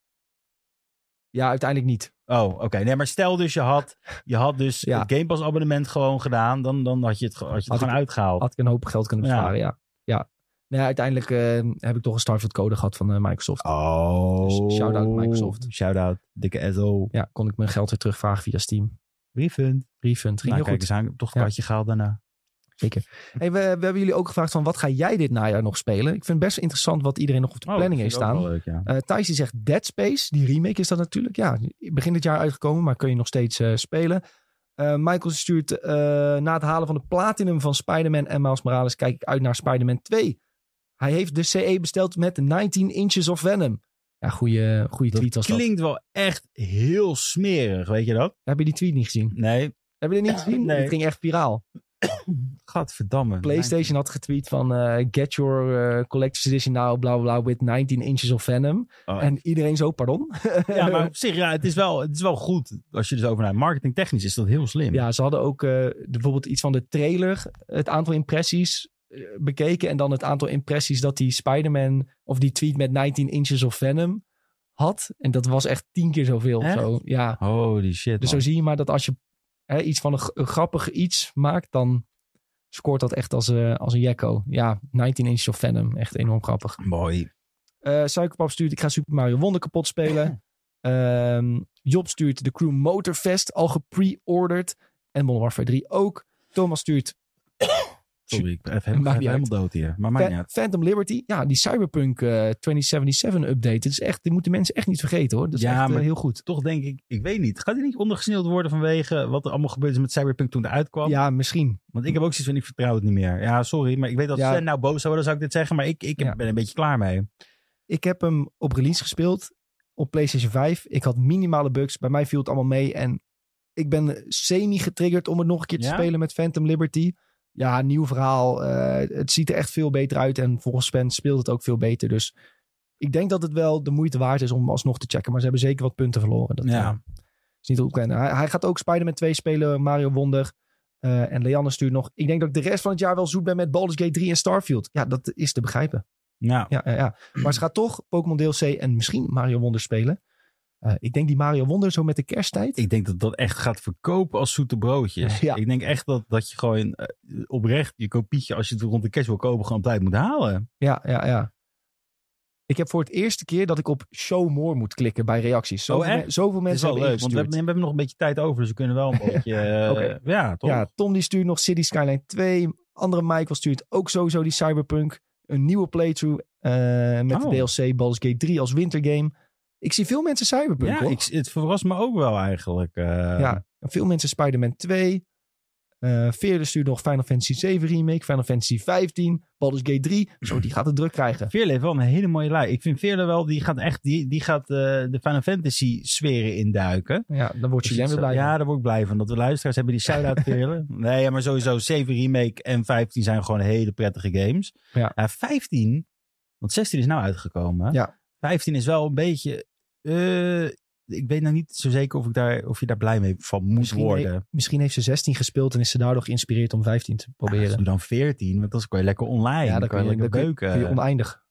Ja, uiteindelijk niet. Oh, oké. Nee, maar stel dus je had, je had dus Ja. het Game Pass abonnement gewoon gedaan. Dan, dan had je het, had je het Had gewoon ik- uitgehaald. Had ik een hoop geld kunnen Ja. besparen, ja. ja. Nee, uiteindelijk eh, heb ik toch een Starfield code gehad van eh, Microsoft. Oh. Dus shout-out Microsoft. Shout-out. Dikke SO. Ja, kon ik mijn geld weer terugvragen via Steam. Refund. Refund, ging Nou, heel kijk goed. eens aan. Toch een Ja. gehaald daarna. Hey, we, we hebben jullie ook gevraagd van wat ga jij dit najaar nog spelen? Ik vind het best interessant wat iedereen nog op de Oh, planning heeft staan. leuk, ja. Eh Thijs die zegt Dead Space, die remake is dat natuurlijk. Ja, begin dit jaar uitgekomen, maar kun je nog steeds eh, spelen. Eh, Michael stuurt na het halen van de platinum van Spider-Man en Miles Morales kijk ik uit naar Spider-Man 2. Hij heeft de CE besteld met 19 inches of Venom. Ja, goede, goede tweet Dat was dat. klinkt wel echt heel smerig, weet je dat? Heb je die tweet niet gezien? Nee. Heb je die niet gezien? Nee. Het ging echt viraal. Gadverdamme. PlayStation had getweet van eh, get your eh, collector's edition now, bla bla bla, with 19 inches of Venom. Oh. En iedereen zo, pardon? Ja, maar op zich, ja, het is wel, het is wel goed. Als je dus over naar marketingtechnisch is dat heel slim. Ja, ze hadden ook eh, bijvoorbeeld iets van de trailer, het aantal impressies bekeken. En dan het aantal impressies dat die Spider-Man of die tweet met 19 inches of Venom had. En dat was echt tien keer zoveel. of? Zo. Ja, Holy shit, dus zo zie je maar dat als je hè, iets van een, g- een grappig iets maakt, dan scoort dat echt als, eh, als een jekko. Ja, 19 inches of Venom, echt enorm grappig. Mooi. Eh Suikerpap stuurt, ik ga Super Mario Wonder kapot spelen. Ehm, Job stuurt de Crew Motorfest al gepre-ordered. En Modern Warfare 3 ook. Thomas stuurt Sorry, ik helemaal, helemaal dood hier. Maar maakt niet uit. Phantom Liberty. Ja, die Cyberpunk eh, 2077 update. Is echt, die moeten mensen echt niet vergeten hoor. Dat is Ja, echt eh, maar- heel goed. Toch denk ik, ik weet niet. Gaat hij niet ondergesneeuwd worden vanwege wat er allemaal gebeurd is met Cyberpunk toen het uitkwam? Ja, misschien. Want ik heb ook zoiets van, ik vertrouw het niet meer. Ja, sorry, maar ik weet dat Ja. Sven nou boos zou worden, zou ik dit zeggen. Maar ik, ik Ja. ben een beetje klaar mee. Ik heb hem op release gespeeld. Op PlayStation 5. Ik had minimale bugs. Bij mij viel het allemaal mee. En ik ben semi-getriggerd om het nog een keer te Ja? spelen met Phantom Liberty. Ja, nieuw verhaal. Eh, het ziet er echt veel beter uit. En volgens Sven speelt het ook veel beter. Dus ik denk dat het wel de moeite waard is om alsnog te checken. Maar ze hebben zeker wat punten verloren. Dat Ja. eh, is niet ontkennen. Hij, hij gaat ook Spider-Man 2 spelen. Mario Wonder. Eh, en Leanne stuurt nog. Ik denk dat ik de rest van het jaar wel zoet ben met Baldur's Gate 3 en Starfield. Ja, dat is te begrijpen. Ja, ja, ja. Maar ze gaat toch Pokémon DLC en misschien Mario Wonder spelen. Uh, ik denk die Mario Wonder zo met de kersttijd. Ik denk dat dat echt gaat verkopen als zoete broodjes. Ja. Ik denk echt dat, dat je gewoon uh, oprecht je kopietje, als je het rond de kerst wil kopen, gewoon op tijd moet halen. Ja, ja, ja. Ik heb voor het eerste keer dat ik op show more moet klikken bij reacties. Zoveel, oh, me zoveel mensen hebben leuk, want we hebben, we hebben, nog een beetje tijd over, dus we kunnen wel een beetje... Uh, okay. Ja, toch? Ja, Tom die stuurt nog City Skyline 2. Andere Michael stuurt ook sowieso die Cyberpunk. Een nieuwe playthrough met oh. de DLC Baldur's Gate 3 als wintergame. Ik zie veel mensen Cyberpunk, Ja, ik, het verrast me ook wel eigenlijk. Uh... Ja, veel mensen Spider-Man 2. Uh, Veerle stuurt nog Final Fantasy 7 Remake, Final Fantasy 15, Baldur's Gate 3. Zo, die gaat het druk krijgen. Veerle heeft wel een hele mooie lijn. Ik vind Veerle wel, die gaat echt, die, die gaat uh, de Final Fantasy sferen induiken. Ja, dan wordt Julien weer blij Ja, daar word ik blij van. Dat de luisteraars hebben die shout-out Veerle. Nee, maar sowieso 7 Remake en 15 zijn gewoon hele prettige games. Ja. Uh, 15, want 16 is nou uitgekomen. Ja. 15 is wel een beetje... Uh, ik weet nou niet zo zeker of, ik daar, of je daar blij mee van moet misschien worden. He, misschien heeft ze 16 gespeeld en is ze daardoor geïnspireerd om 15 te proberen. Ja, doe dan 14, want dan kan je lekker online. Ja, dan kan je lekker beuken. Kun je oneindig.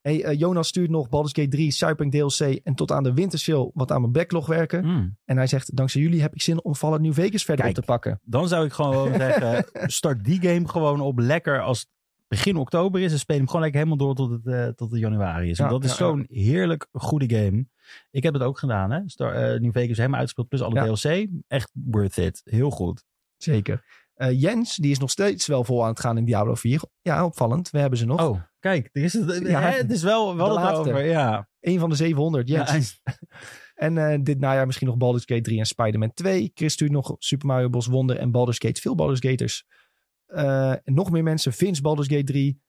Hey, uh, Jonas stuurt nog Baldur's Gate 3, Cyberpunk DLC en tot aan de wintersale wat aan mijn backlog werken. Mm. En hij zegt, dankzij jullie heb ik zin om Fallout New Vegas verder Kijk, op te pakken. Dan zou ik gewoon zeggen, start die game gewoon op lekker als begin oktober is en speel hem gewoon lekker helemaal door tot het, uh, tot het januari is. Want dat is ja, zo'n heerlijk goede game. Ik heb het ook gedaan, hè. Star, uh, New Vegas helemaal uitgespeeld, plus alle. DLC. Echt worth it. Heel goed. Zeker. Uh, Jens, die is nog steeds wel vol aan het gaan in Diablo 4. Ja, opvallend. We hebben ze nog. Oh, kijk. Er is het, Ja, hè, het is wel, wel het over. Ja. Eén van de 700, Jens. Ja, En eh, dit najaar misschien nog Baldur's Gate 3 en Spider-Man 2. Chris stuurt nog Super Mario Bros. Wonder en Baldur's Gate. Veel Baldur's Gaters. Eh, en nog meer mensen. Vince Baldur's Gate 3.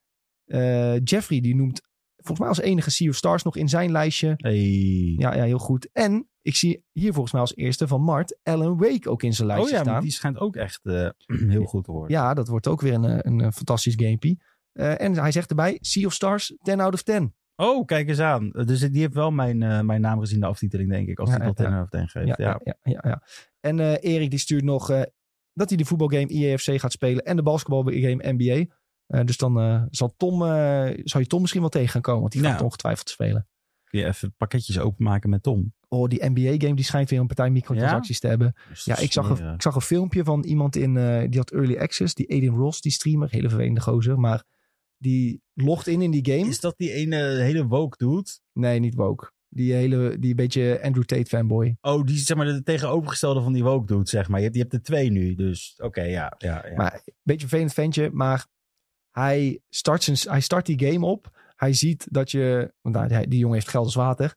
Eh, Jeffrey die noemt volgens mij als enige Sea of Stars nog in zijn lijstje. Hey. Ja, ja, heel goed. En ik zie hier volgens mij als eerste van Mart Alan Wake ook in zijn Oh lijstje ja, maar staan. die schijnt ook echt eh, heel goed te worden. Ja, dat wordt ook weer een, een, fantastisch gamepie. En hij zegt erbij, Sea of Stars, 10 out of 10. Oh, kijk eens aan. Dus die heeft wel mijn, mijn naam gezien, de aftiteling, denk ik. Als Ja, hij dat ja. 10 over 10 geeft. Ja, Ja, ja, ja, ja, ja. En Erik die stuurt nog dat hij de voetbalgame IEFC gaat spelen en de basketbalgame NBA. Eh, dus dan eh, zal Tom, zou je Tom misschien wel tegen gaan komen, want die gaat het ongetwijfeld spelen. Kun je even pakketjes openmaken met Tom. Oh, die NBA-game die schijnt weer een partij microtransacties te hebben. Ja, ik zag, een, ik zag een filmpje van iemand in, die had early access, die Aiden Ross, die streamer, hele vervelende gozer, maar die logt in in die game. Is dat die ene hele woke doet? Nee, niet woke. Die hele, die beetje Andrew Tate fanboy. Oh, die zeg maar de tegenovergestelde van die woke doet, zeg maar. Je hebt, je hebt er twee nu, dus oké, ja, ja, ja. Maar een beetje een vervelend ventje, maar hij start, zijn, hij start die game op. Hij ziet dat je, want nou, die jongen heeft geld als water.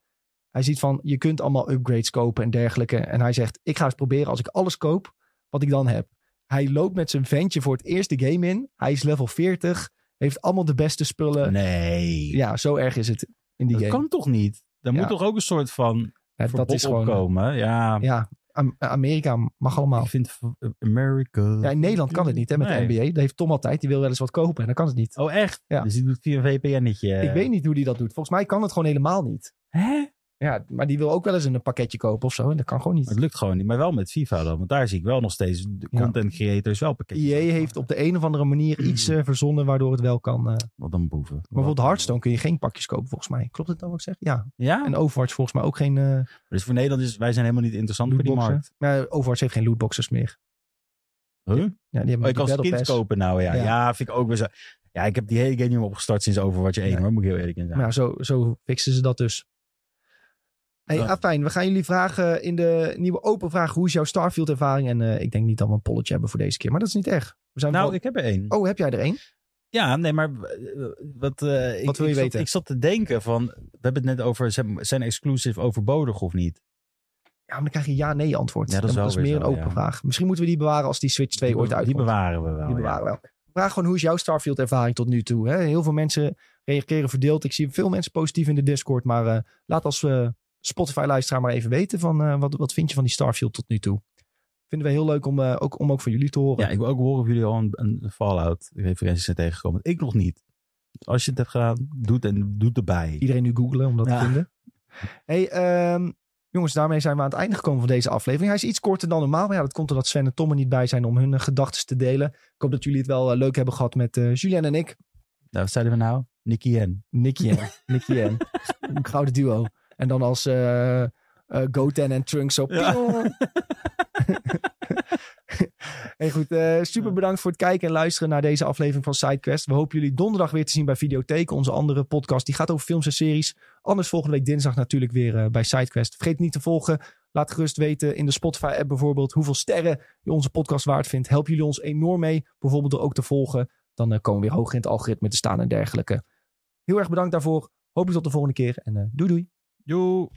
Hij ziet van, je kunt allemaal upgrades kopen en dergelijke. En hij zegt, ik ga eens proberen als ik alles koop, wat ik dan heb. Hij loopt met zijn ventje voor het eerst de game in. Hij is level 40, heeft allemaal de beste spullen. nee, Ja, zo erg is het in die dat game. kan toch niet? Er Ja. moet toch ook een soort van Ja, dat is gewoon, opkomen? Ja, ja, Am- Amerika mag allemaal. ik vind America... Ja, in Nederland kan het niet hè, met Nee. de NBA. Dat heeft Tom altijd. Die wil wel eens wat kopen en dan kan het niet. Oh, echt? Ja. Dus die doet via een VPN'tje. Ik weet niet hoe die dat doet. Volgens mij kan het gewoon helemaal niet. Hè? Ja, maar die wil ook wel eens een pakketje kopen of zo. En dat kan gewoon Maar niet. het lukt gewoon niet. Maar wel met FIFA dan. Want daar zie ik wel nog steeds de content creators wel pakketjes. EA heeft op de een of andere manier iets eh, verzonnen waardoor het wel kan. eh. Maar Wat een boeven. bijvoorbeeld Hearthstone kun je geen pakjes kopen volgens mij. Klopt het nou wat ik zeg? Ja. Ja? En Overwatch volgens mij ook geen eh Dus voor Nederland is wij zijn helemaal niet interessant voor die markt. Maar Overwatch heeft geen lootboxes meer. Huh? Ja, die hebben Oh, ik kan skins Pass. kopen nou, ja. Ja. ja. vind ik ook weer zo. Ja, ik heb die hele game niet meer opgestart sinds Overwatch 1 Ja. hoor, moet ik heel eerlijk in zijn. Maar ja, zo, zo fixen ze dat dus. Hey, Ja. afijn, we gaan jullie vragen in de nieuwe open vraag. Hoe is jouw Starfield ervaring? En eh, ik denk niet dat we een polletje hebben voor deze keer. Maar dat is niet erg. We zijn nou, wel- ik heb er één. Oh, heb jij er één? Ja, nee, maar eh, wat, eh, ik, Wat wil je ik zat- weten? ik zat te denken van, we hebben het net over, zijn, zijn exclusive overbodig of niet? Ja, maar dan krijg je ja-nee antwoord. Ja, dat is meer een open ja. vraag. Misschien moeten we die bewaren als die Switch 2 die, ooit uitkomt. Die bewaren we wel. Die bewaren we wel. Vraag gewoon, hoe is jouw Starfield ervaring tot nu toe? Hè? Heel veel mensen reageren verdeeld. Ik zie veel mensen positief in de Discord. Maar laat als eh, Spotify-luisteraar maar even weten van eh, wat, wat vind je van die Starfield tot nu toe? Vinden we heel leuk om, eh, ook, om ook van jullie te horen. Ja, ik wil ook horen of jullie al een, een Fallout-referentie zijn tegengekomen. Ik nog niet. Dus als je het hebt gedaan, doe het en doe het erbij. Iedereen nu googlen om dat Ja. te vinden. Hey, ehm, jongens, daarmee zijn we aan het einde gekomen van deze aflevering. Hij is iets korter dan normaal. Maar ja, dat komt doordat Sven en Tom er niet bij zijn om hun eh, gedachten te delen. Ik hoop dat jullie het wel leuk hebben gehad met Julien en ik. Nou, wat zeiden we nou? Nicky en. Nicky en Nicky en. Een gouden duo. En dan als, eh, uh, Goten en Trunks zo. Ja. hey, goed, uh, super bedankt voor het kijken en luisteren naar deze aflevering van SideQuest. We hopen jullie donderdag weer te zien bij Videotheek, onze andere podcast. Die gaat over films en series. Anders volgende week dinsdag natuurlijk weer uh, bij SideQuest. Vergeet niet te volgen. Laat gerust weten in de Spotify-app bijvoorbeeld hoeveel sterren je onze podcast waard vindt. Helpen jullie ons enorm mee, bijvoorbeeld door ook te volgen. Dan uh, komen we weer hoger in het algoritme te staan en dergelijke. Heel erg bedankt daarvoor. Hopelijk tot de volgende keer en doei doei. 有